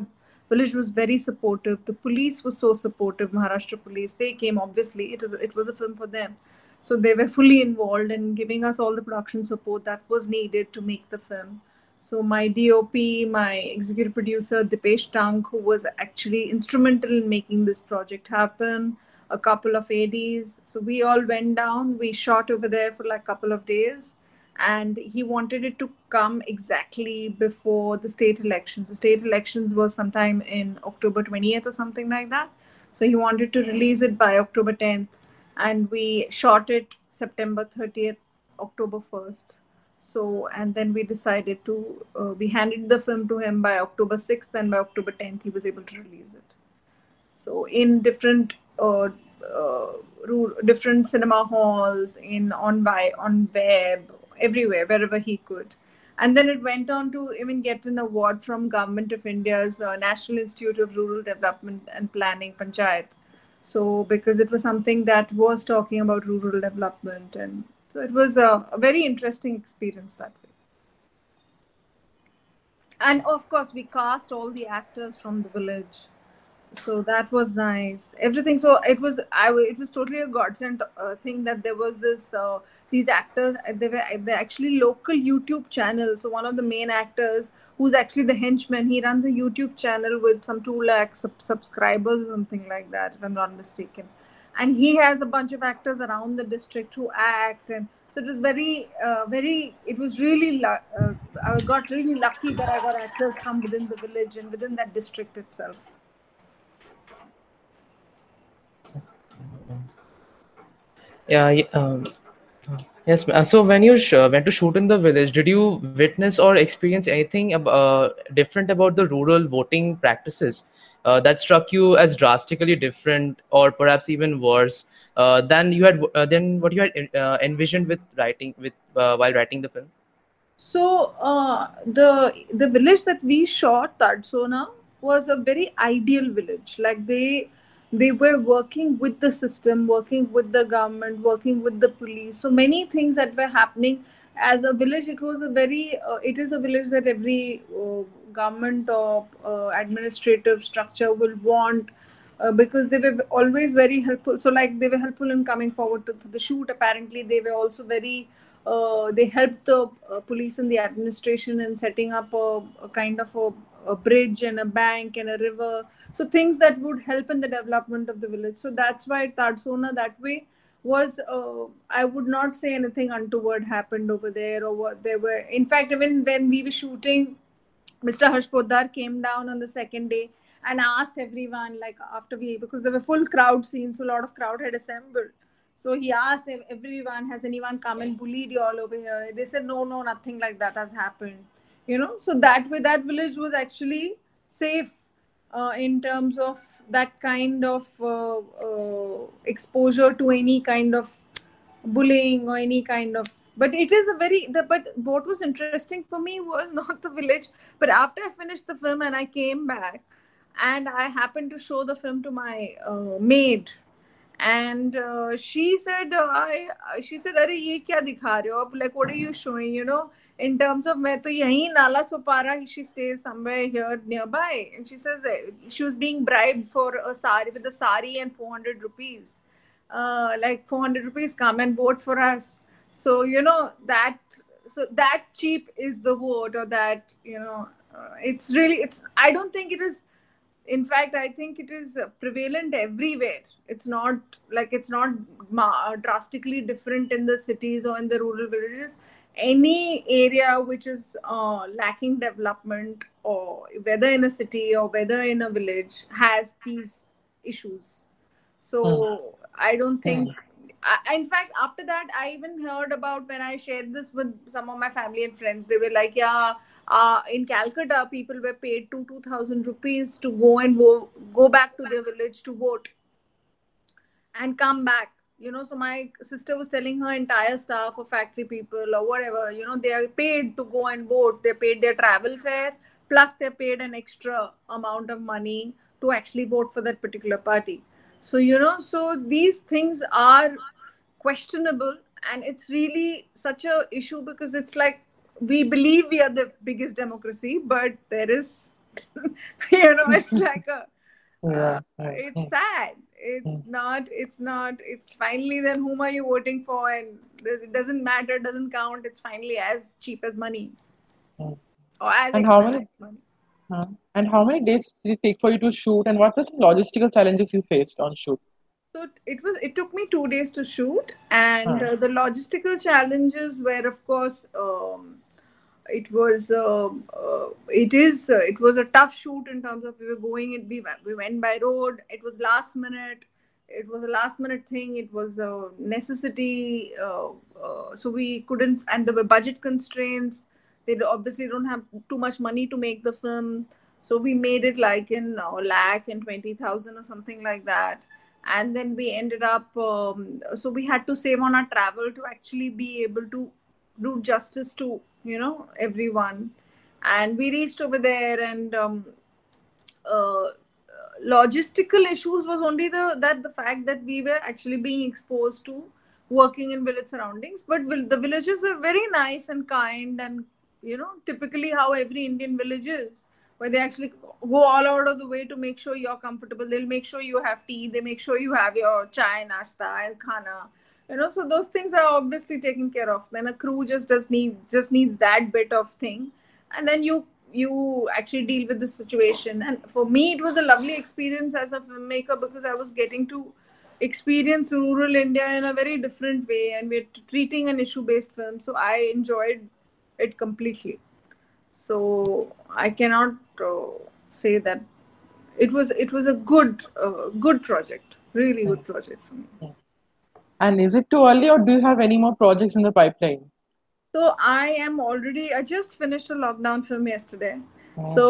village was very supportive. The police was so supportive. Maharashtra police they came obviously. It was it was a film for them, so they were fully involved in giving us all the production support that was needed to make the film. So my DOP, my executive producer Dipesh Tank, who was actually instrumental in making this project happen, a couple of ADs. So we all went down. We shot over there for like a couple of days, and he wanted it to come exactly before the state elections. The state elections were sometime in October 20th or something like that. So he wanted to release it by October 10th, and we shot it September 30th, October 1st so and then we decided to uh, we handed the film to him by october 6th and by october 10th he was able to release it so in different uh, uh, different cinema halls in on by on web everywhere wherever he could. And then it went on to even get an award from government of india's uh, national institute of rural development and planning panchayat. So because it was something that was talking about rural development and so it was a, a very interesting experience that way. And of course, we cast all the actors from the village so that was nice. Everything so it was i it was totally a godsend uh, thing that there was this uh, these actors uh, they were they're actually local youtube channel. So one of the main actors who's actually the henchman he runs a youtube channel with some 2 lakh sub- subscribers or something like that if i'm not mistaken. And he has a bunch of actors around the district who act and so it was very uh, very it was really uh, i got really lucky that i got actors from within the village and within that district itself yeah, um, yes so when you sh- went to shoot in the village did you witness or experience anything uh, different about the rural voting practices uh, that struck you as drastically different or perhaps even worse uh, than you had uh, than what you had uh, envisioned with writing with uh, while writing the film? So uh, the the village that we shot tadsona was a very ideal village. Like they they were working with the system working with the government working with the police. So many things that were happening. As a village it was a very uh, it is a village that every uh, government or uh, administrative structure will want uh, because they were always very helpful. So like they were helpful in coming forward to, to the shoot. Apparently they were also very uh, they helped the uh, police and the administration in setting up a, a kind of a a bridge and a bank and a river. So things that would help in the development of the village. So that's why tadsona that way was uh, i would not say anything untoward happened over there or what there were. In fact even when we were shooting mr Harshpoddar came down on the second day and asked everyone like after we because there were full crowd scenes so a lot of crowd had assembled so he asked everyone has anyone come and bullied you all over here? They said no no nothing like that has happened. You know? So that way that village was actually safe uh, in terms of that kind of uh, uh, exposure to any kind of bullying or any kind of but it is a very the, but what was interesting for me was not the village but after i finished the film and i came back and i happened to show the film to my uh, maid and uh, she said uh, i she said are ye kya dikha rahe ho like what are you showing you know in terms of मैं तो यहीं नाला Sopara she stays somewhere here nearby and she says she was being bribed for a sari with a sari and 400 rupees uh, like 400 rupees come and vote for us so you know that so that cheap is the vote or that you know uh, it's really it's i don't think it is in fact i think it is prevalent everywhere it's not like it's not drastically different in the cities or in the rural villages any area which is uh, lacking development or whether in a city or whether in a village has these issues so mm. i don't think mm. I, in fact after that i even heard about when i shared this with some of my family and friends they were like yeah uh, in calcutta people were paid two 2000 rupees to go and go, go back to their village to vote and come back. You know so my sister was telling her entire staff or factory people or whatever you know they are paid to go and vote. They paid their travel fare plus they're paid an extra amount of money to actually vote for that particular party. So you know so these things are questionable and it's really such a issue because it's like we believe we are the biggest democracy but there is you know it's like a yeah, uh, it's sad. It's not it's not it's finally then whom are you voting for? And it doesn't matter it doesn't count. It's finally as cheap as money. Or as And how many- as money. Huh. And how many days did it take for you to shoot? And what were some logistical challenges you faced on shoot? So it was. It took me two days to shoot, and uh, the logistical challenges were, of course, um, it was. um uh, it is. Uh, it was a tough shoot in terms of we were going. It we went- we went by road. It was last minute. It was a last minute thing. It was a necessity. Uh, uh, so we couldn't, and there were budget constraints. They obviously don't have too much money to make the film. So we made it like in a lakh and twenty thousand or something like that and then we ended up um, so we had to save on our travel to actually be able to do justice to you know everyone and we reached over there and um, uh, logistical issues was only the that the fact that we were actually being exposed to working in village surroundings but will, the villages were very nice and kind and you know typically how every indian village is where they actually go all out of the way to make sure you're comfortable. They'll make sure you have tea. They make sure you have your chai, nashta, and khana. You know, so those things are obviously taken care of. Then a crew just does need just needs that bit of thing, and then you you actually deal with the situation. And for me, it was a lovely experience as a filmmaker because I was getting to experience rural India in a very different way, and we're treating an issue-based film. So I enjoyed it completely. So i cannot uh, say that it was it was a good uh, good project. Really good project for me And is it too early, or do you have any more projects in the pipeline? so i am already i just finished a lockdown film yesterday Oh. so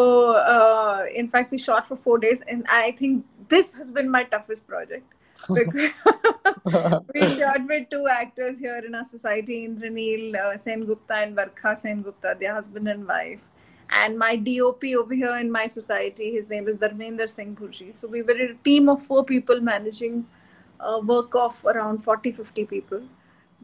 uh, in fact we shot for four days and i think this has been my toughest project we shot with two actors here in our society, Indraneel uh, Sen Gupta and Barkha Sen Gupta, their husband and wife. And my DOP over here in my society, his name is Dharmender Singh Bhurji. So we were a team of four people managing a work of around 40, 50 people.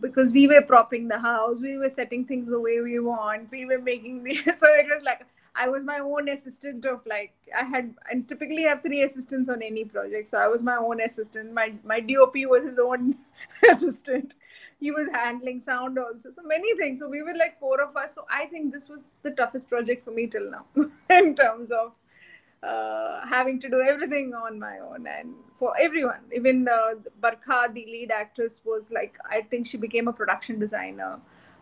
Because we were propping the house, we were setting things the way we want, we were making the so it was like I was my own assistant of like I had and typically have three assistants on any project. So I was my own assistant. My my DOP was his own assistant. He was handling sound also. So many things. So we were like four of us. So I think this was the toughest project for me till now in terms of uh, having to do everything on my own and for everyone. Even uh, Barkha, the lead actress, was like I think she became a production designer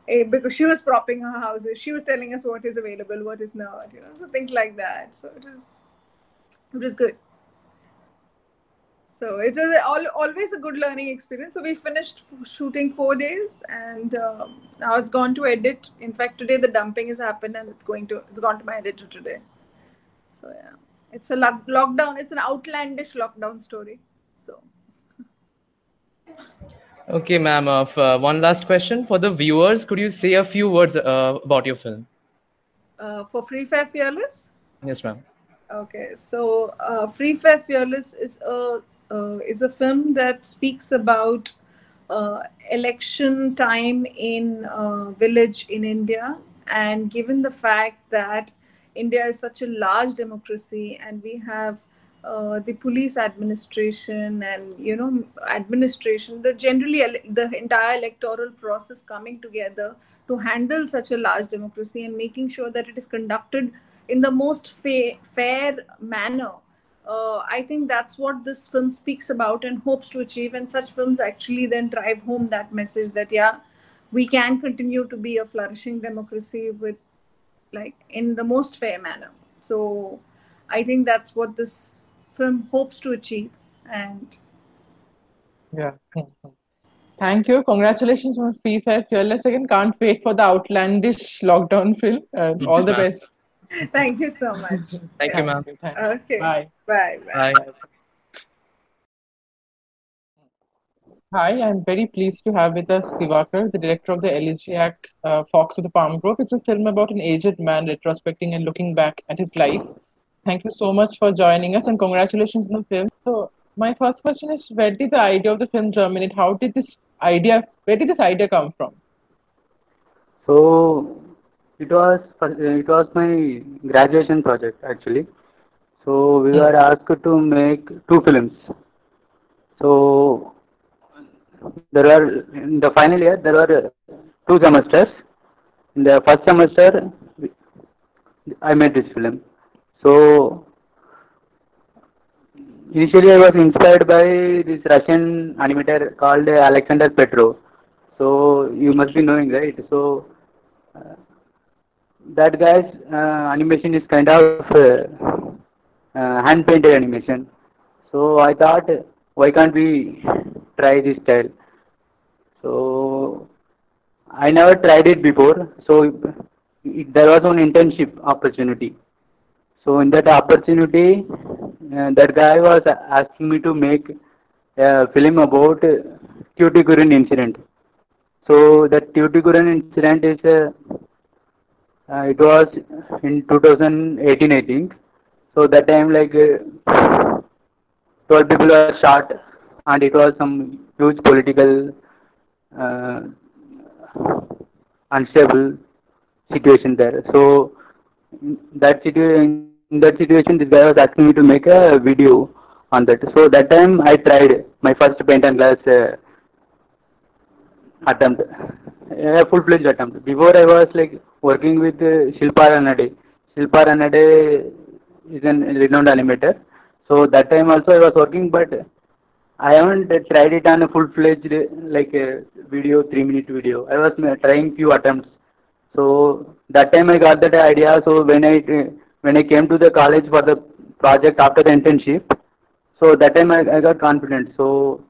eh, because she was propping her houses. She was telling us what is available, what is not, you know, so things like that. So it was, it was good. So it's always a good learning experience. So we finished shooting four days, and um, now it's gone to edit. In fact, today the dumping has happened, and it's going to it's gone to my editor today. So yeah, it's a lock- lockdown. It's an outlandish lockdown story. So. Okay, ma'am. Uh, uh, one last question for the viewers. Could you say a few words uh, about your film? Uh, for Free Fair Fearless. Yes, ma'am. Okay, so uh, Free Fair Fearless is a uh, is a film that speaks about uh, election time in village in India, and given the fact that India is such a large democracy, and we have uh, the police administration and you know administration, the generally the entire electoral process coming together to handle such a large democracy and making sure that it is conducted in the most fa- fair manner. Uh, I think that's what this film speaks about and hopes to achieve. And such films actually then drive home that message that, yeah, we can continue to be a flourishing democracy with, like, in the most fair manner. So I think that's what this film hopes to achieve. And Yeah. Thank you. Congratulations on Free Fair Fearless again. Can't wait for the outlandish lockdown film. Uh, all the best. thank you so much. Thank you, ma'am. Thanks. Okay. Bye. Bye. Bye. Bye. Hi, I'm very pleased to have with us Divakar, the director of the Elegiac uh, Fox of the Palm Grove. It's a film about an aged man retrospecting and looking back at his life. Thank you so much for joining us and congratulations on the film. So, my first question is where did the idea of the film germinate? How did this idea, where did this idea come from? So, it was it was my graduation project actually. So we were asked to make two films. So there were in the final year there were two semesters. In the first semester, I made this film. So initially I was inspired by this Russian animator called Alexander Petrov. So you must be knowing, right? So uh, that guy's uh, animation is kind of uh, uh, hand painted animation. So I thought, why can't we try this style? So I never tried it before. So it, there was an internship opportunity. So in that opportunity, uh, that guy was asking me to make a film about Tuticorin incident. So that Tuticorin incident is a uh, it was in 2018, I think. So that time, like uh, 12 people were shot, and it was some huge political uh, unstable situation there. So that situation, in that situation, this guy was asking me to make a video on that. So that time, I tried my first paint and glass uh, attempt, a full-fledged attempt. Before I was like working with uh, Shilpa Ranade. Shilpa Ranade is a renowned animator. So that time also I was working, but I haven't tried it on a full-fledged like a video, three-minute video. I was uh, trying few attempts. So that time I got that idea. So when I uh, when I came to the college for the project after the internship, so that time I, I got confident. So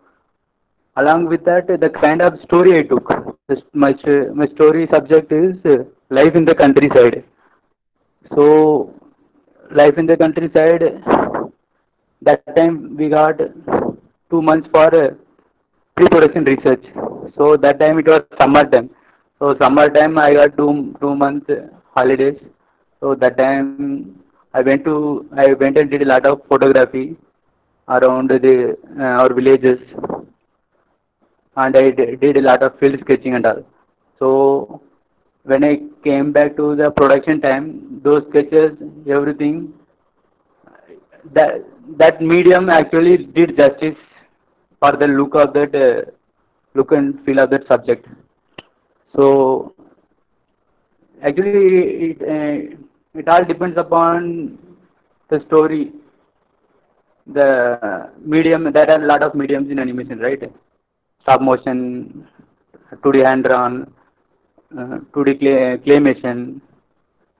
along with that, the kind of story I took. My my story subject is life in the countryside. So life in the countryside, that time we got two months for uh, pre-production research. So that time it was summer time. So summer time I got two two months holidays. So that time I went to I went and did a lot of photography around the uh, our villages, and I did a lot of field sketching and all. So when I came back to the production time, those sketches, everything, that that medium actually did justice for the look of that uh, look and feel of that subject. So actually, it uh, it all depends upon the story, the medium. There are a lot of mediums in animation, right? Stop motion, 2D hand drawn uh, 2D clay, claymation,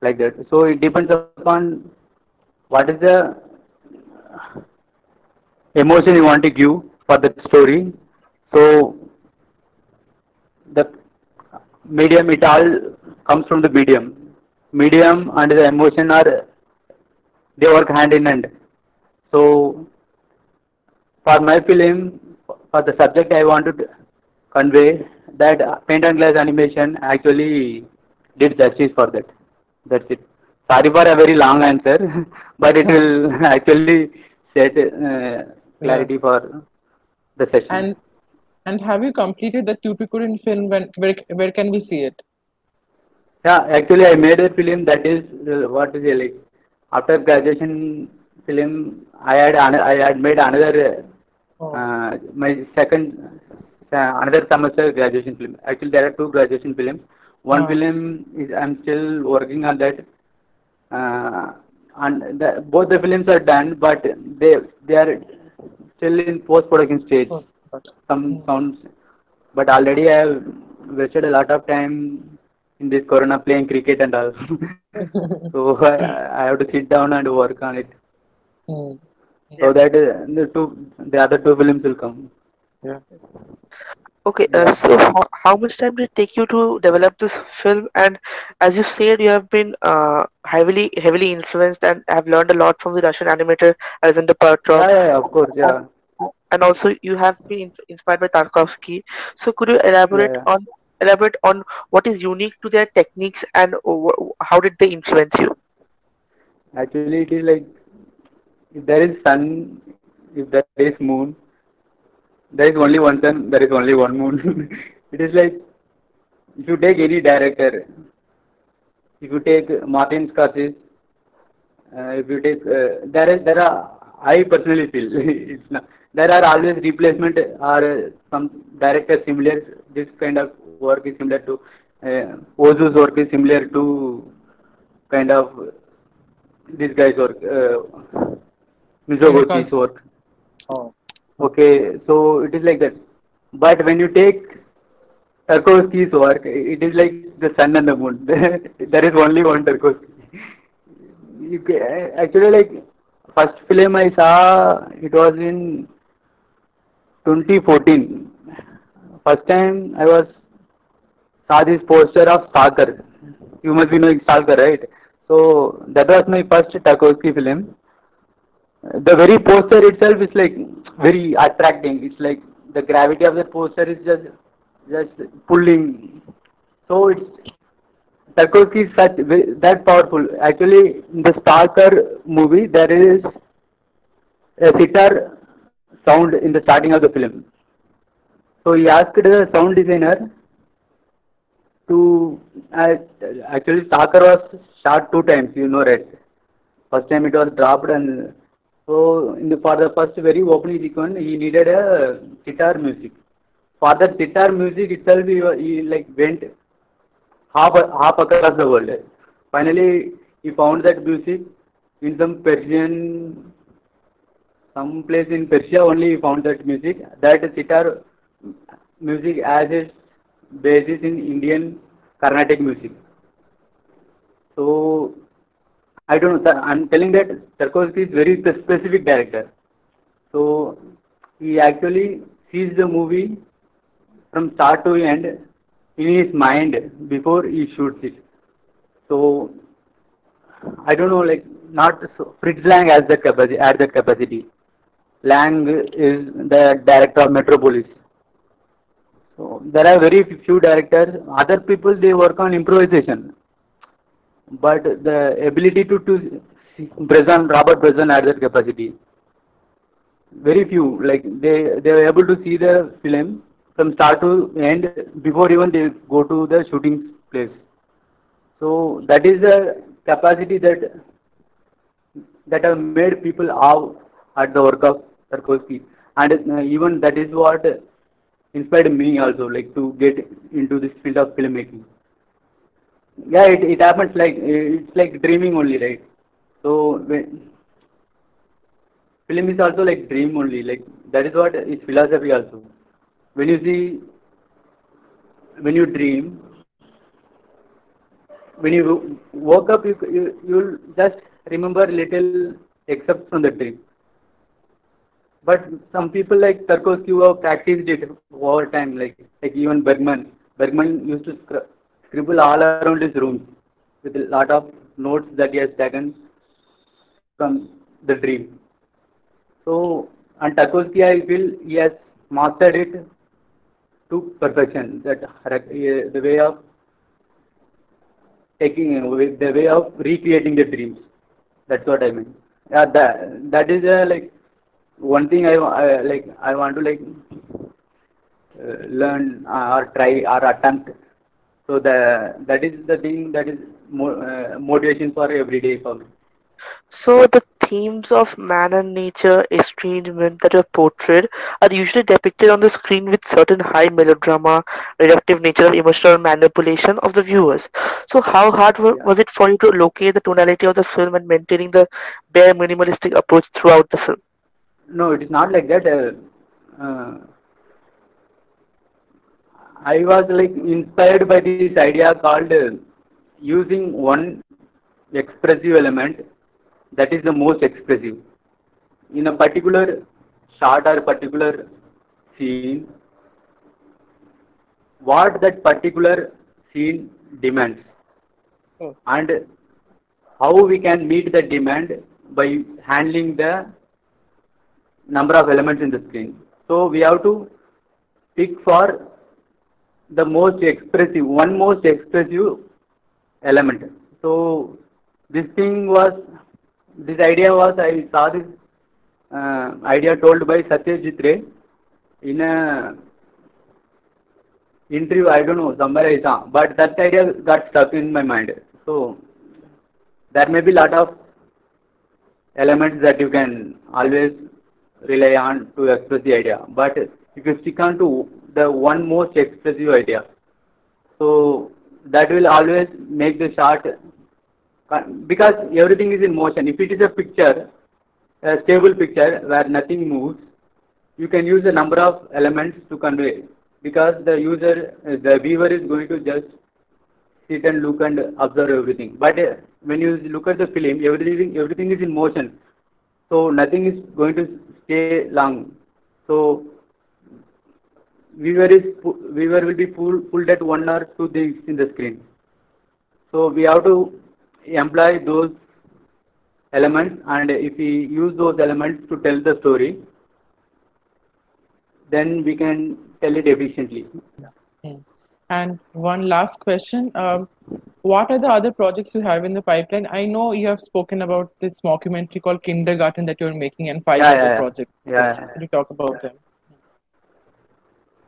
like that. So it depends upon what is the emotion you want to give for the story. So the medium, it all comes from the medium. Medium and the emotion are they work hand in hand. So for my film, for the subject I want to convey, that paint and glass animation actually did justice for that. That's it. Sorry for a very long answer, but it will actually set uh, clarity yeah. for the session. And and have you completed the Tuticorin film? When where where can we see it? Yeah, actually, I made a film that is uh, what is it like after graduation film. I had I had made another oh. uh, my second uh, another semester graduation film. Actually, there are two graduation films. One oh. film is I'm still working on that, uh, and the, both the films are done, but they they are still in post production stage. Some mm. sounds, but already I have wasted a lot of time in this corona playing cricket and all. so I, I, have to sit down and work on it. Mm. Yeah. So that uh, the two the other two films will come. Yeah. Okay, uh, so how, how much time did it take you to develop this film? And as you said, you have been uh, heavily heavily influenced and have learned a lot from the Russian animator Alexander Petrov. Yeah, yeah, of course, yeah. And also you have been inspired by Tarkovsky. So could you elaborate Yeah, on elaborate on what is unique to their techniques and how did they influence you? Actually, it is like if there is sun, if there is moon, there is only one sun, there is only one moon. it is like if you take any director, if you take Martin Scorsese, uh, if you take uh, there is there are I personally feel it's not, there are always replacement or uh, some director similar. This kind of work is similar to uh, Ozu's work is similar to kind of this guy's work, uh, Hirokazu. work. Oh, okay, so it is like that. But when you take Tarkovsky's work, it is like the sun and the moon. there is only one Tarkovsky. You ca- actually, like first film I saw, it was in 2014. First time I was saw this poster of Stalker. You must be knowing Stalker, right? So that was my first Tarkovsky film. The very poster itself is like very attracting. It's like the gravity of the poster is just just pulling. So it's Tarkovsky is such that powerful. Actually, in the Stalker movie, there is a sitar sound in the starting of the film. So he asked the sound designer to uh, actually Stalker was shot two times. You know, right? First time it was dropped, and so in the, for the first very opening sequence, he needed a sitar music. For that sitar music itself, he, he like went half half across the world. Finally, he found that music in some Persian, some place in Persia only found that music. That sitar music as its basis in Indian Carnatic music. So I don't know. I'm telling that Tarkovsky is very specific director. So he actually sees the movie from start to end in his mind before he shoots it. So I don't know, like not so, Fritz Lang has that capacity. That capacity. Lang is the director of Metropolis. So there are very few directors. Other people they work on improvisation, but the ability to to Bresson, Robert Bresson had that capacity. Very few, like they they were able to see the film from start to end before even they go to the shooting place. So that is the capacity that that have made people awe at the work of Tarkovsky, and uh, even that is what inspired me also, like to get into this field of filmmaking. Yeah, it, it happens like it's like dreaming only, right? So when, film is also like dream only, like that is what is philosophy also. When you see, when you dream, when you woke up, you you you'll just remember little except from the dream. But some people like Tarkovsky who practiced it over time, like like even Bergman. Bergman used to scr- scribble all around his room with a lot of notes that he has taken from the dream. So, and Tarkovsky, I feel he has mastered it to perfection. That eh, the way of taking eh, the way of recreating the dreams. That's what I mean. Yeah, that that is uh, like one thing I, I like. I want to like uh, learn uh, or try or attempt. So the that is the thing that is mo- uh, motivation for every day for me. So the themes of man and nature, estrangement that are portrayed are usually depicted on the screen with certain high melodrama, reductive nature of emotional manipulation of the viewers. So how hard Yeah. was it for you to locate the tonality of the film and maintaining the bare minimalistic approach throughout the film? No, it is not like that. Uh, uh, I was like inspired by this idea called uh, using one expressive element that is the most expressive in a particular shot or particular scene. What that particular scene demands, Oh. and how we can meet the demand by handling the number of elements in the screen. So we have to pick for the most expressive, one most expressive element. So this thing was, this idea was, I saw this uh, idea told by Satyajit Ray in a interview, I don't know, somewhere I saw, but that idea got stuck in my mind. So there may be lot of elements that you can always rely on to express the idea, but if you stick on to the one most expressive idea, so that will always make the shot because everything is in motion. If it is a picture, a stable picture where nothing moves, you can use a number of elements to convey because the user, the viewer is going to just sit and look and observe everything. But when you look at the film, everything everything is in motion, so nothing is going to stay long. So viewer is viewer will be pulled pulled at one or two things in the screen. So we have to employ those elements, and if we use those elements to tell the story, then we can tell it efficiently. And one last question. Um, what are the other projects you have in the pipeline? I know you have spoken about this documentary called Kindergarten that you're making and five Yeah, other yeah, yeah. projects. Yeah. Can you talk about them?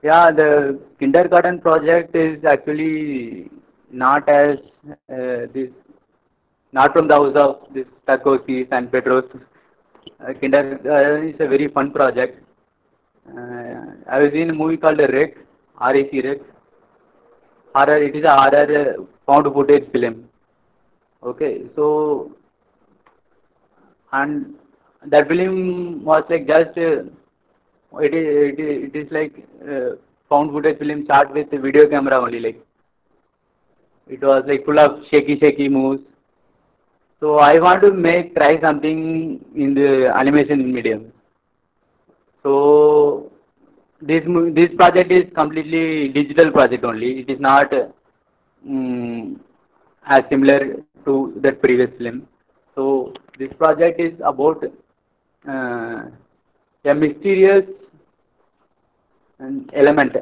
Yeah, the kindergarten project is actually not as uh, this, not from the house of this Tarkovsky and Petros. Uh, kindergarten is a very fun project. Uh, I was in a movie called REC, R-E-C REC. Horror, it is a found footage film. Okay, so and that film was like just uh, it is it is, it is like uh, found footage film shot with video camera only like it was like full of shaky shaky moves so i want to make try something in the animation medium so this this project is completely digital project only it is not um, as similar to that previous film so this project is about uh, a mysterious element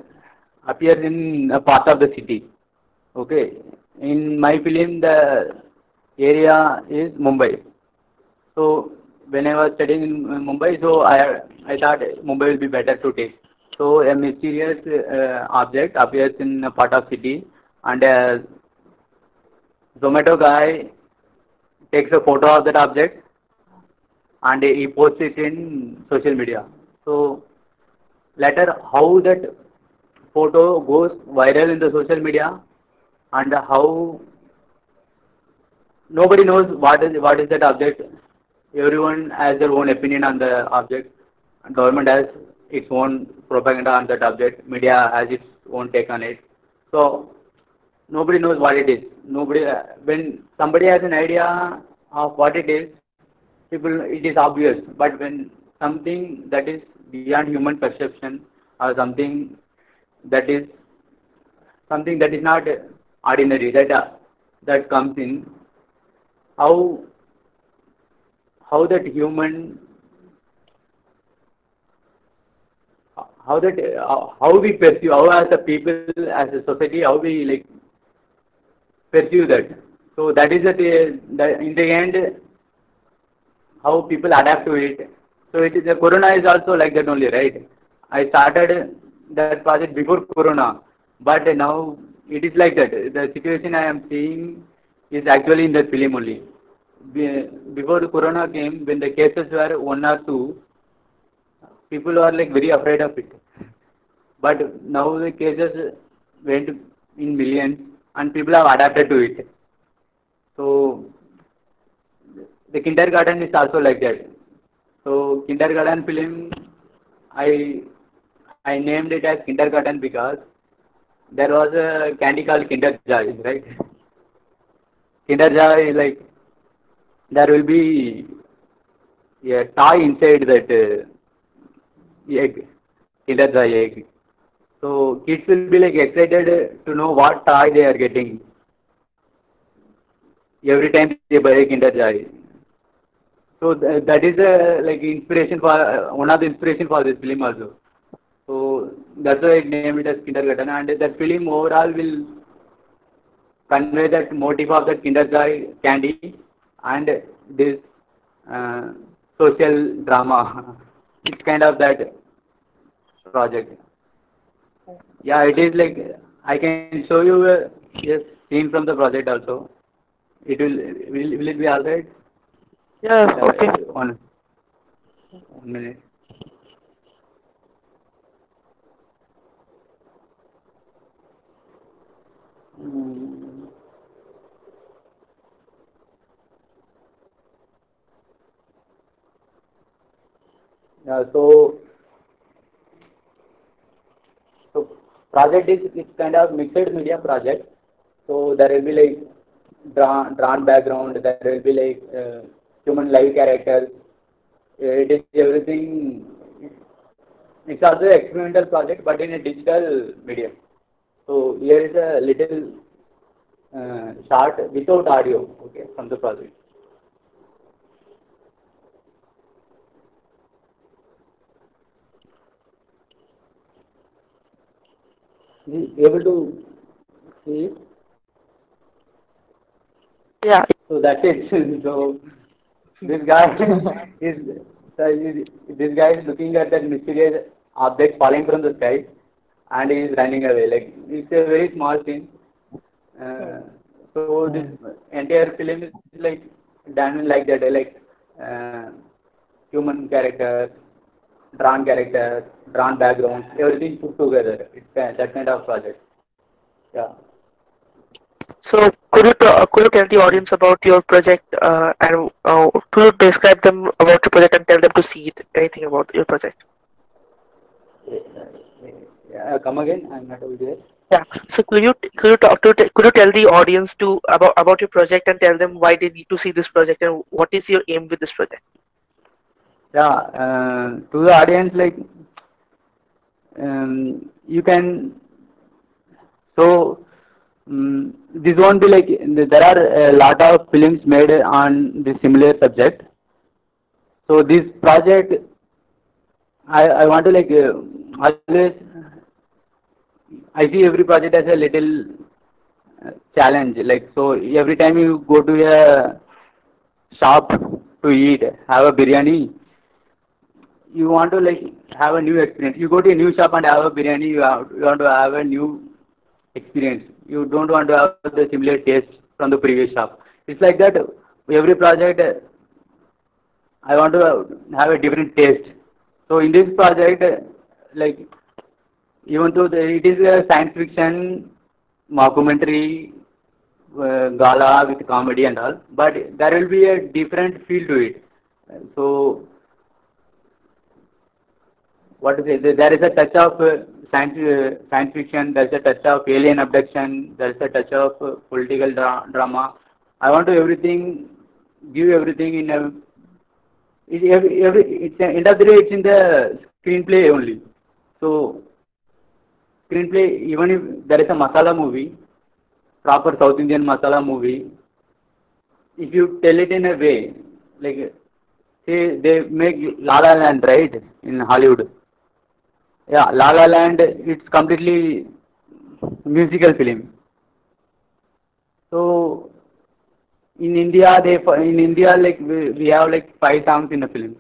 appears in a part of the city. Okay, in my film, the area is Mumbai. So when I was studying in Mumbai, so I I thought Mumbai will be better to take. So a mysterious uh, object appears in a part of city, and a Zomato guy takes a photo of that object and he posts it in social media. So later how that photo goes viral in the social media and how nobody knows what is what is that object. Everyone has their own opinion on the object. Government has its own propaganda on that object. Media has its own take on it. So nobody knows what it is. Nobody when somebody has an idea of what it is, people it is obvious but when something that is beyond human perception or something that is something that is not ordinary that uh, that comes in how how that human how that uh, how we perceive how as a people as a society how we like perceive that so that is the, the in the end how people adapt to it. So it is the corona is also like that only, right? I started that project before corona, but now it is like that. The situation I am seeing is actually in that film only. Before the corona came, when the cases were one or two, people were like very afraid of it. But now the cases went in millions, and people have adapted to it. So the kindergarten is also like that. So kindergarten film, I I named it as kindergarten because there was a candy called Kinder Joy, right? Kinder Joy is like there will be a toy inside that uh, egg, Kinder Joy egg. So kids will be like excited to know what toy they are getting every time they buy a Kinder Joy. so th- that is a like inspiration for uh, one of the inspiration for this film also. So that's why I named it as Kindergarten, and that film overall will convey that motive of that Kinder Joy candy and this uh, social drama. It's kind of that project. Yeah, it is like I can show you a yes, scene from the project also. It will will will it be alright? Yeah, okay. One, one minute. Mm. Yeah, so so project is is kind of mixed media project. So there will be like drawn drawn background. There will be like uh, human live characters. It is everything. It's also an experimental project, but in a digital medium. So here is a little uh, short without audio, okay, from the project. Is he able to see it? Yeah. So that's it. so this guy is this guy is looking at that mysterious object falling from the sky, and he is running away. Like it's a very small scene. Uh, so this entire film is like done like that, like uh, human characters, drawn characters, drawn backgrounds, everything put together. It's kind- that kind of project. Yeah. So could you ta- could you tell the audience about your project uh, and uh, could you describe them about your project and tell them to see it? Anything about your project? Yeah, come again. I'm not able to hear. Yeah. So could you could you talk to could you tell the audience to about about your project and tell them why they need to see this project and what is your aim with this project? Yeah, uh, to the audience, like um, you can. So um, this won't be like there are a lot of films made on this similar subject. So this project, I I want to like uh, always. I see every project as a little uh, challenge. Like so, every time you go to a shop to eat, have a biryani, you want to like have a new experience. You go to a new shop and have a biryani, you, have, you want to have a new experience. You don't want to have the similar taste from the previous shop. It's like that. Every project, I want to have a different taste. So in this project, like even though the, it is a science fiction mockumentary uh, gala with comedy and all, but there will be a different feel to it. So what say? There there is a touch of uh, science uh, science fiction. There is a touch of alien abduction. There is a touch of uh, political dra- drama. I want to everything give everything in a. It, every, every it's a, end of the day it's in the screenplay only. So screenplay even if there is a masala movie, proper South Indian masala movie, if you tell it in a way like say they make La La Land right in Hollywood. Yeah, La La Land it's completely musical film. So in India they in India like we, we have like five songs in a film.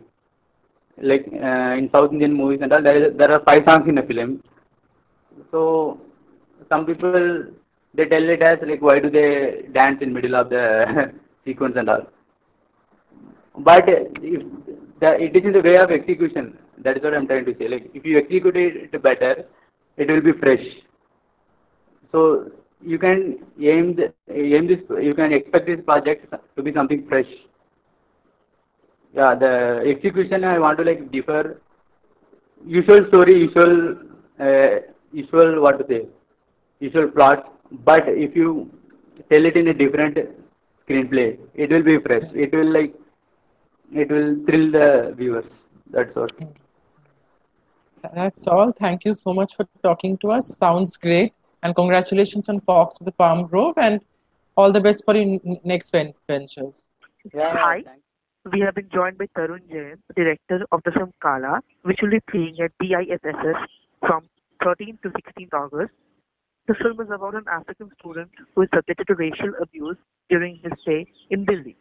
Like uh, in South Indian movies and all there there are five songs in a film. So some people they tell it as like why do they dance in middle of the sequence and all. But if the, it is in the way of execution. That is what I'm trying to say. Like if you execute it better, it will be fresh. So you can aim the, aim this. You can expect this project to be something fresh. Yeah, the execution I want to like differ. Usual story, usual, uh, usual what to say, usual plot. But if you tell it in a different screenplay, it will be fresh. It will like it will thrill the viewers. That's all. That's all. Thank you so much for talking to us. Sounds great. And congratulations on Fox to the Palm Grove and all the best for your next ventures. Yeah, Hi. thank- we have been joined by Tarun Jain, director of the film Kala, which will be playing at BISFF from 13th to 16th August. The film is about an African student who is subjected to racial abuse during his stay in Delhi.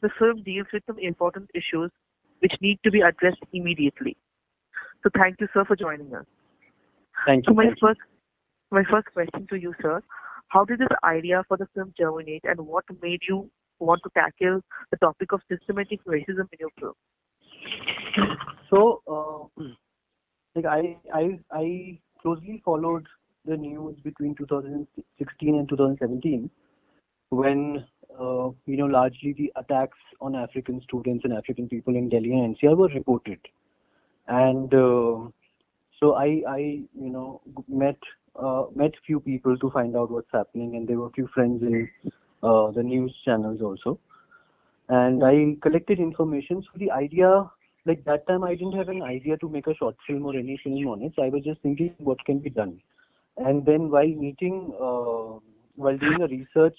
The film deals with some important issues which need to be addressed immediately. So thank you, sir, for joining us. Thank So you. my Thank you. first, my first question to you, sir, how did this idea for the film germinate, and what made you want to tackle the topic of systematic racism in your film? So, uh, like I, I, I closely followed the news between 2016 and 2017, when uh, you know largely the attacks on African students and African people in Delhi and NCR were reported, and uh, so I, I, you know, met uh, met few people to find out what's happening, and there were a few friends in uh, the news channels also, and I collected information. So the idea like that time I didn't have an idea to make a short film or any film on it. So I was just thinking what can be done. And then while meeting, uh, while doing a research,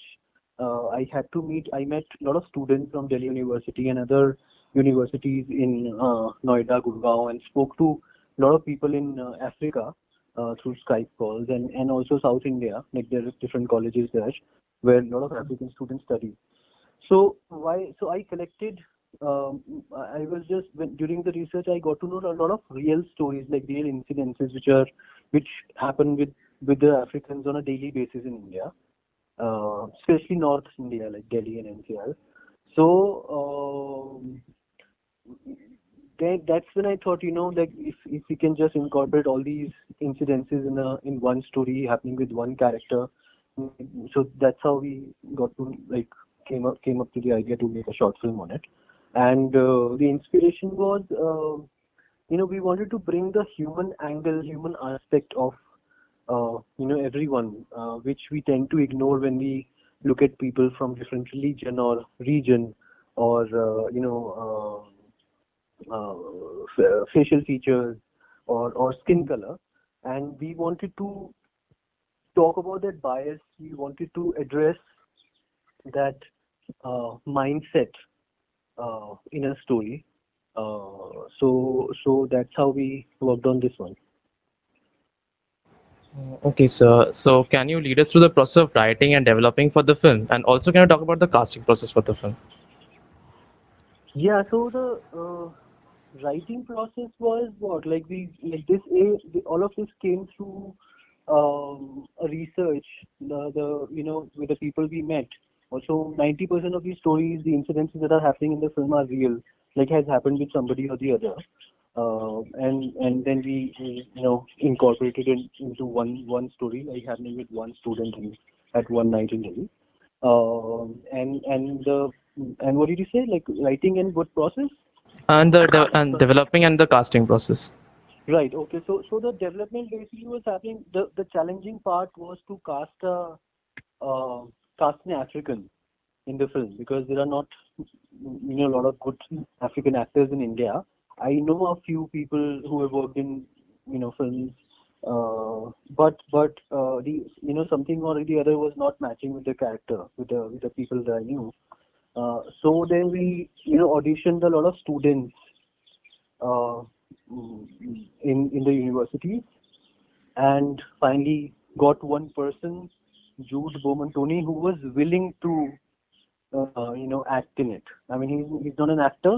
uh, I had to meet. I met a lot of students from Delhi University and other universities in uh, Noida, Gurgaon, and spoke to a lot of people in uh, Africa uh, through Skype calls and and also South India. Like there are different colleges there where a lot of African students study. So why? So I collected um, I was just when, during the research I got to know a lot of real stories, like real incidences which are which happen with with the Africans on a daily basis in India, uh, especially North India like Delhi and NCR. So um, that, that's when I thought, you know, like if if we can just incorporate all these incidences in a in one story happening with one character, so that's how we got to like came up came up to the idea to make a short film on it. And uh, the inspiration was uh, you know we wanted to bring the human angle human aspect of uh, you know everyone uh, which we tend to ignore when we look at people from different religion or region or uh, you know uh, facial features or or skin color and we wanted to talk about that bias we wanted to address that uh, mindset uh, in a story. Uh, so so that's how we worked on this one. Okay, sir. So, can you lead us through the process of writing and developing for the film, and also can you talk about the casting process for the film? Yeah. So the uh, writing process was what like we like this all of this came through um, research the the you know with the people we met. Also, 90% of these stories, the incidences that are happening in the film are real, like has happened with somebody or the other. Uh, and and then we, you know incorporated it into one one story like happening with one student at one night in Delhi. Um and and uh, and what did you say? Like writing and what process? And the de- and developing and the casting process. Right. Okay. So so the development basically was happening. The the challenging part was to cast a uh, cast an African in the film because there are not you know a lot of good African actors in India. I know a few people who have worked in you know films, uh, but but uh, the you know something or the other was not matching with the character with the with the people that I knew. Uh, so then we you know auditioned a lot of students uh, in in the universities and finally got one person Jude Bowman Tony, who was willing to uh, you know act in it. I mean he's he's not an actor,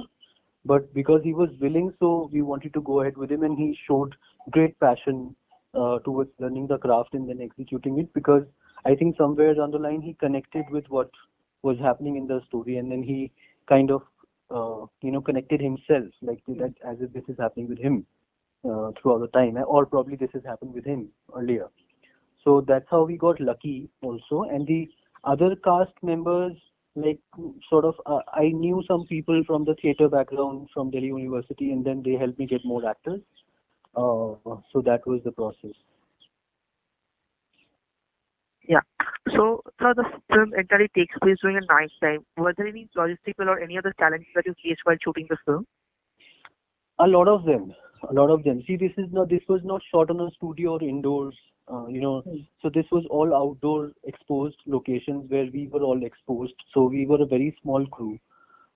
but because he was willing, so we wanted to go ahead with him, and he showed great passion uh, towards learning the craft and then executing it. Because I think somewhere down the line he connected with what was happening in the story, and then he kind of uh, you know connected himself like that as if this is happening with him uh, throughout the time, or probably this has happened with him earlier. So that's how we got lucky also. And the other cast members, like sort of, uh, I knew some people from the theater background from Delhi University, and then they helped me get more actors. Uh, so that was the process. Yeah. So, so the film entirely takes place during a night time. Were there any logistical or any other challenges that you faced while shooting the film? A lot of them. A lot of them. See, this is not. This was not shot on a studio or indoors. Uh, you know, so this was all outdoor exposed locations where we were all exposed. So we were a very small crew.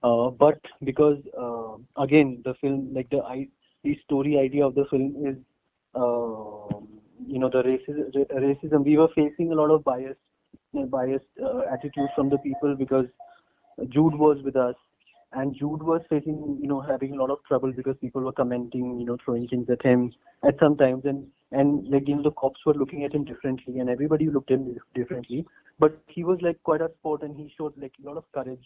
Uh, but because uh, again the film like the I, the story idea of the film is know the racism, racism we were facing a lot of bias biased uh, attitudes from the people because Jude was with us and Jude was facing you know having a lot of trouble because people were commenting you know throwing things at him at some times and and like you know the cops were looking at him differently and everybody looked at him differently. But he was like quite a sport and he showed like a lot of courage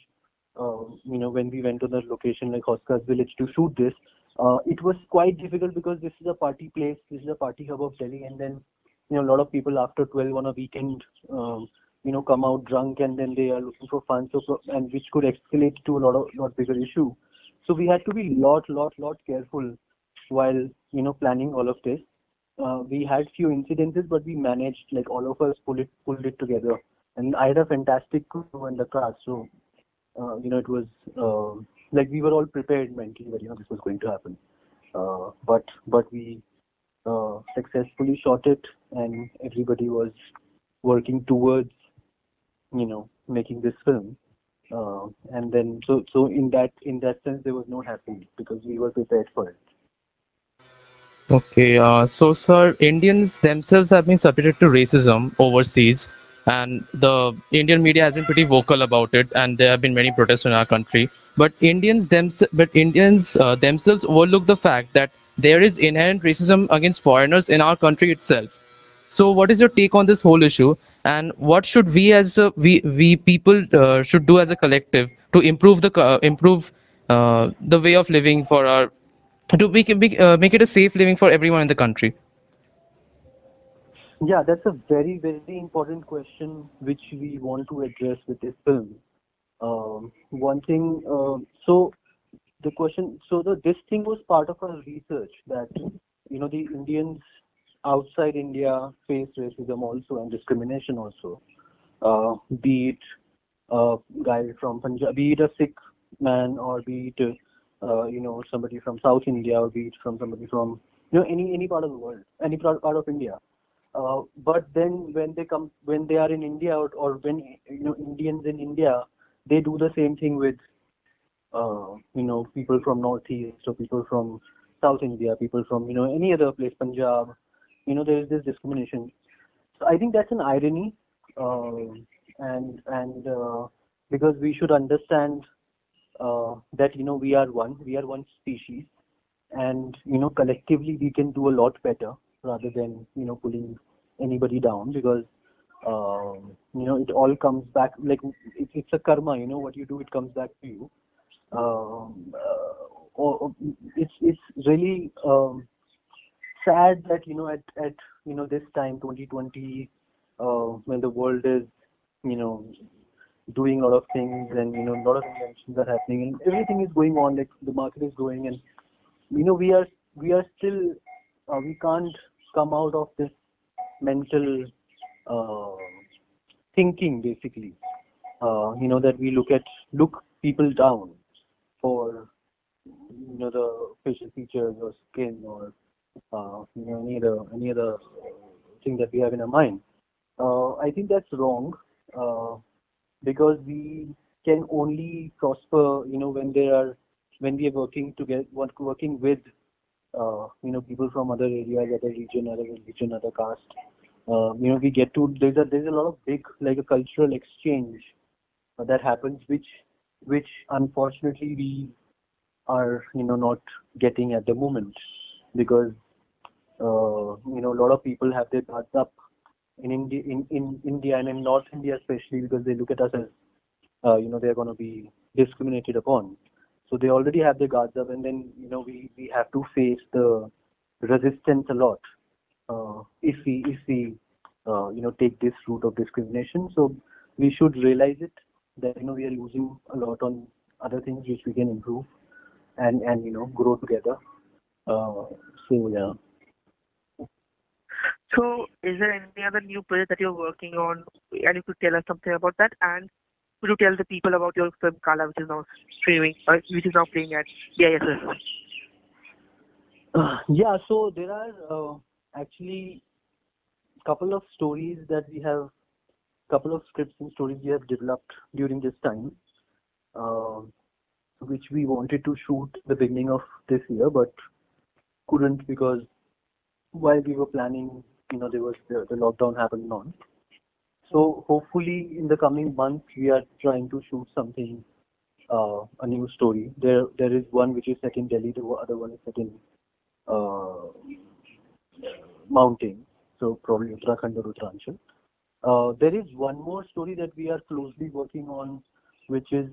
uh, you know when we went to the location like Hauz Khas village to shoot this uh, it was quite difficult because this is a party place this is a party hub of Delhi and then you know a lot of people after 12 on a weekend um, you know come out drunk and then they are looking for fun so and which could escalate to a lot of lot bigger issue. So we had to be lot lot lot careful while you know planning all of this. Uh, we had few incidences but we managed like all of us pulled it pulled it together. And i had a fantastic crew in the cast so uh, you know it was uh, like we were all prepared mentally that you know this was going to happen. Uh, but but we uh, successfully shot it and everybody was working towards you know making this film. Uh, and then so so in that in that sense there was no happy because we were prepared for it. Okay uh, so sir indians themselves have been subjected to racism overseas and the indian media has been pretty vocal about it and there have been many protests in our country but indians themselves but indians uh, themselves overlook the fact that there is inherent racism against foreigners in our country itself. So what is your take on this whole issue? And what should we as a, we we people uh, should do as a collective to improve the uh, improve uh, the way of living for our to make make, uh, make it a safe living for everyone in the country? Yeah that's a very very important question which we want to address with this film um, one thing uh, so the question so the this thing was part of our research that you know the indians outside India face racism also and discrimination also. Uh, be it a guy from Punjab, be it a Sikh man, or be it uh, you know somebody from South India, or be it from somebody from you know any any part of the world, any part, part of India. Uh, but then when they come when they are in India or, or when you know Indians in India, they do the same thing with uh, you know people from Northeast or people from South India, people from you know any other place, Punjab, you know there is this discrimination. So i think that's an irony uh, and and uh, because we should understand uh, that you know we are one we are one species and you know collectively we can do a lot better rather than you know pulling anybody down because um, you know it all comes back like it, it's a karma you know what you do it comes back to you. Um, uh, or, it's it's really um, sad that you know at at you know this time 2020 uh, when the world is you know doing a lot of things and you know a lot of inventions are happening and everything is going on like the market is growing and you know we are we are still uh, we can't come out of this mental thinking basically uh, you know that we look at look people down for you know the facial features or skin or uh, you know, any other any other thing that we have in our mind. Uh, I think that's wrong uh, because we can only prosper, you know, when there are when we are working together, working with, uh, you know, people from other areas, other region, other religion, other caste. Uh, you know, we get to there's a there's a lot of big like a cultural exchange uh, that happens, which which unfortunately we are you know not getting at the moment because uh, you know, a lot of people have their guards up in India, in, in India and in North India especially because they look at us as, uh, you know, they're going to be discriminated upon. So they already have their guards up, and then you know we we have to face the resistance a lot if we if we uh, you know take this route of discrimination. So we should realize it that you know we are losing a lot on other things which we can improve and and you know grow together. Uh, so yeah. So, is there any other new project that you're working on, and you could tell us something about that? And could you tell the people about your film Kala, which is now streaming, uh, which is now playing at BISFF? Uh, yeah, so there are uh, actually couple of stories that we have, couple of scripts and stories we have developed during this time. Uh, which we wanted to shoot the beginning of this year, but couldn't because while we were planning, you know, there was the, the lockdown happened on. So hopefully in the coming months we are trying to shoot something, uh, a new story. There there is one which is set in Delhi, the other one is set in uh, mountains, so probably Uttarakhand or Uttaranchal. Uh, there is one more story that we are closely working on, which is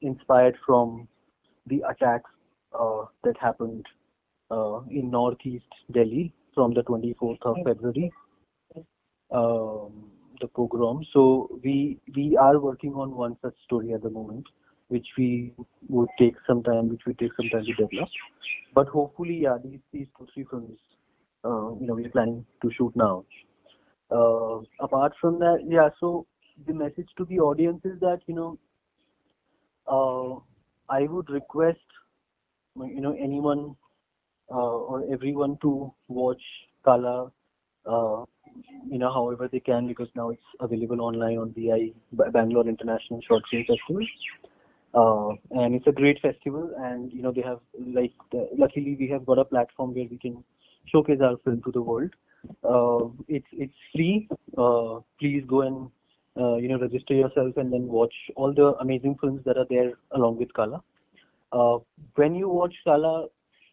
inspired from the attacks uh, that happened uh, in northeast Delhi from the 24th of February, um, the pogrom. So we we are working on one such story at the moment, which we would take some time, which we take some time to develop. But hopefully, yeah, these these two three films, uh, you know, we're planning to shoot now. Uh, apart from that, yeah. So the message to the audience is that you know, uh, I would request you know anyone uh, or everyone to watch Kala, uh, you know, however they can because now it's available online on BI Bangalore International Short Film Festival. Uh, and it's a great festival, and you know they have like luckily we have got a platform where we can showcase our film to the world. Uh, it's it's free. Uh, please go and uh, you know register yourself and then watch all the amazing films that are there along with Kala. Uh, when you watch Kala,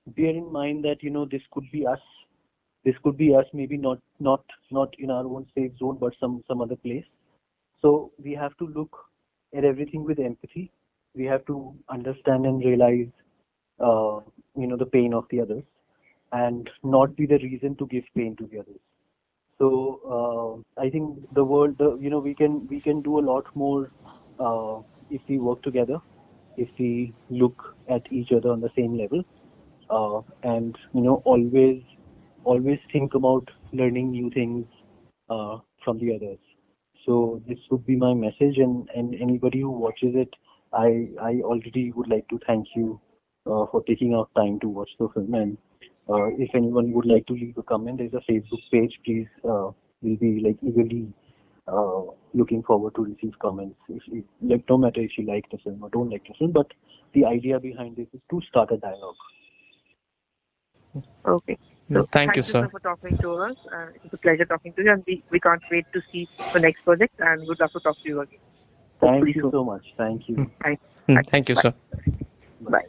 bear in mind that you know this could be us. This could be us, maybe not not not in our own safe zone, but some some other place. So we have to look at everything with empathy. We have to understand and realize, uh, you know, the pain of the others and not be the reason to give pain to the others. So uh, I think the world, the, you know, we can we can do a lot more uh, if we work together, if we look at each other on the same level, uh, and you know, always always think about learning new things uh, from the others. So this would be my message, and and anybody who watches it, I I already would like to thank you uh, for taking out time to watch the film and if anyone would like to leave a comment, there's a Facebook page. Please, uh, we'll be like eagerly uh, looking forward to receive comments. If, if, like, no matter if you like the film or don't like the film, but the idea behind this is to start a dialogue. Okay. No, So thank you, sir. for talking to us. Uh, it's a pleasure talking to you, and we, we can't wait to see the next project. And we'd love to talk to you again. Thank Hopefully you soon. so much. Thank you. Thank, Mm, Thank you, Bye. sir. Bye.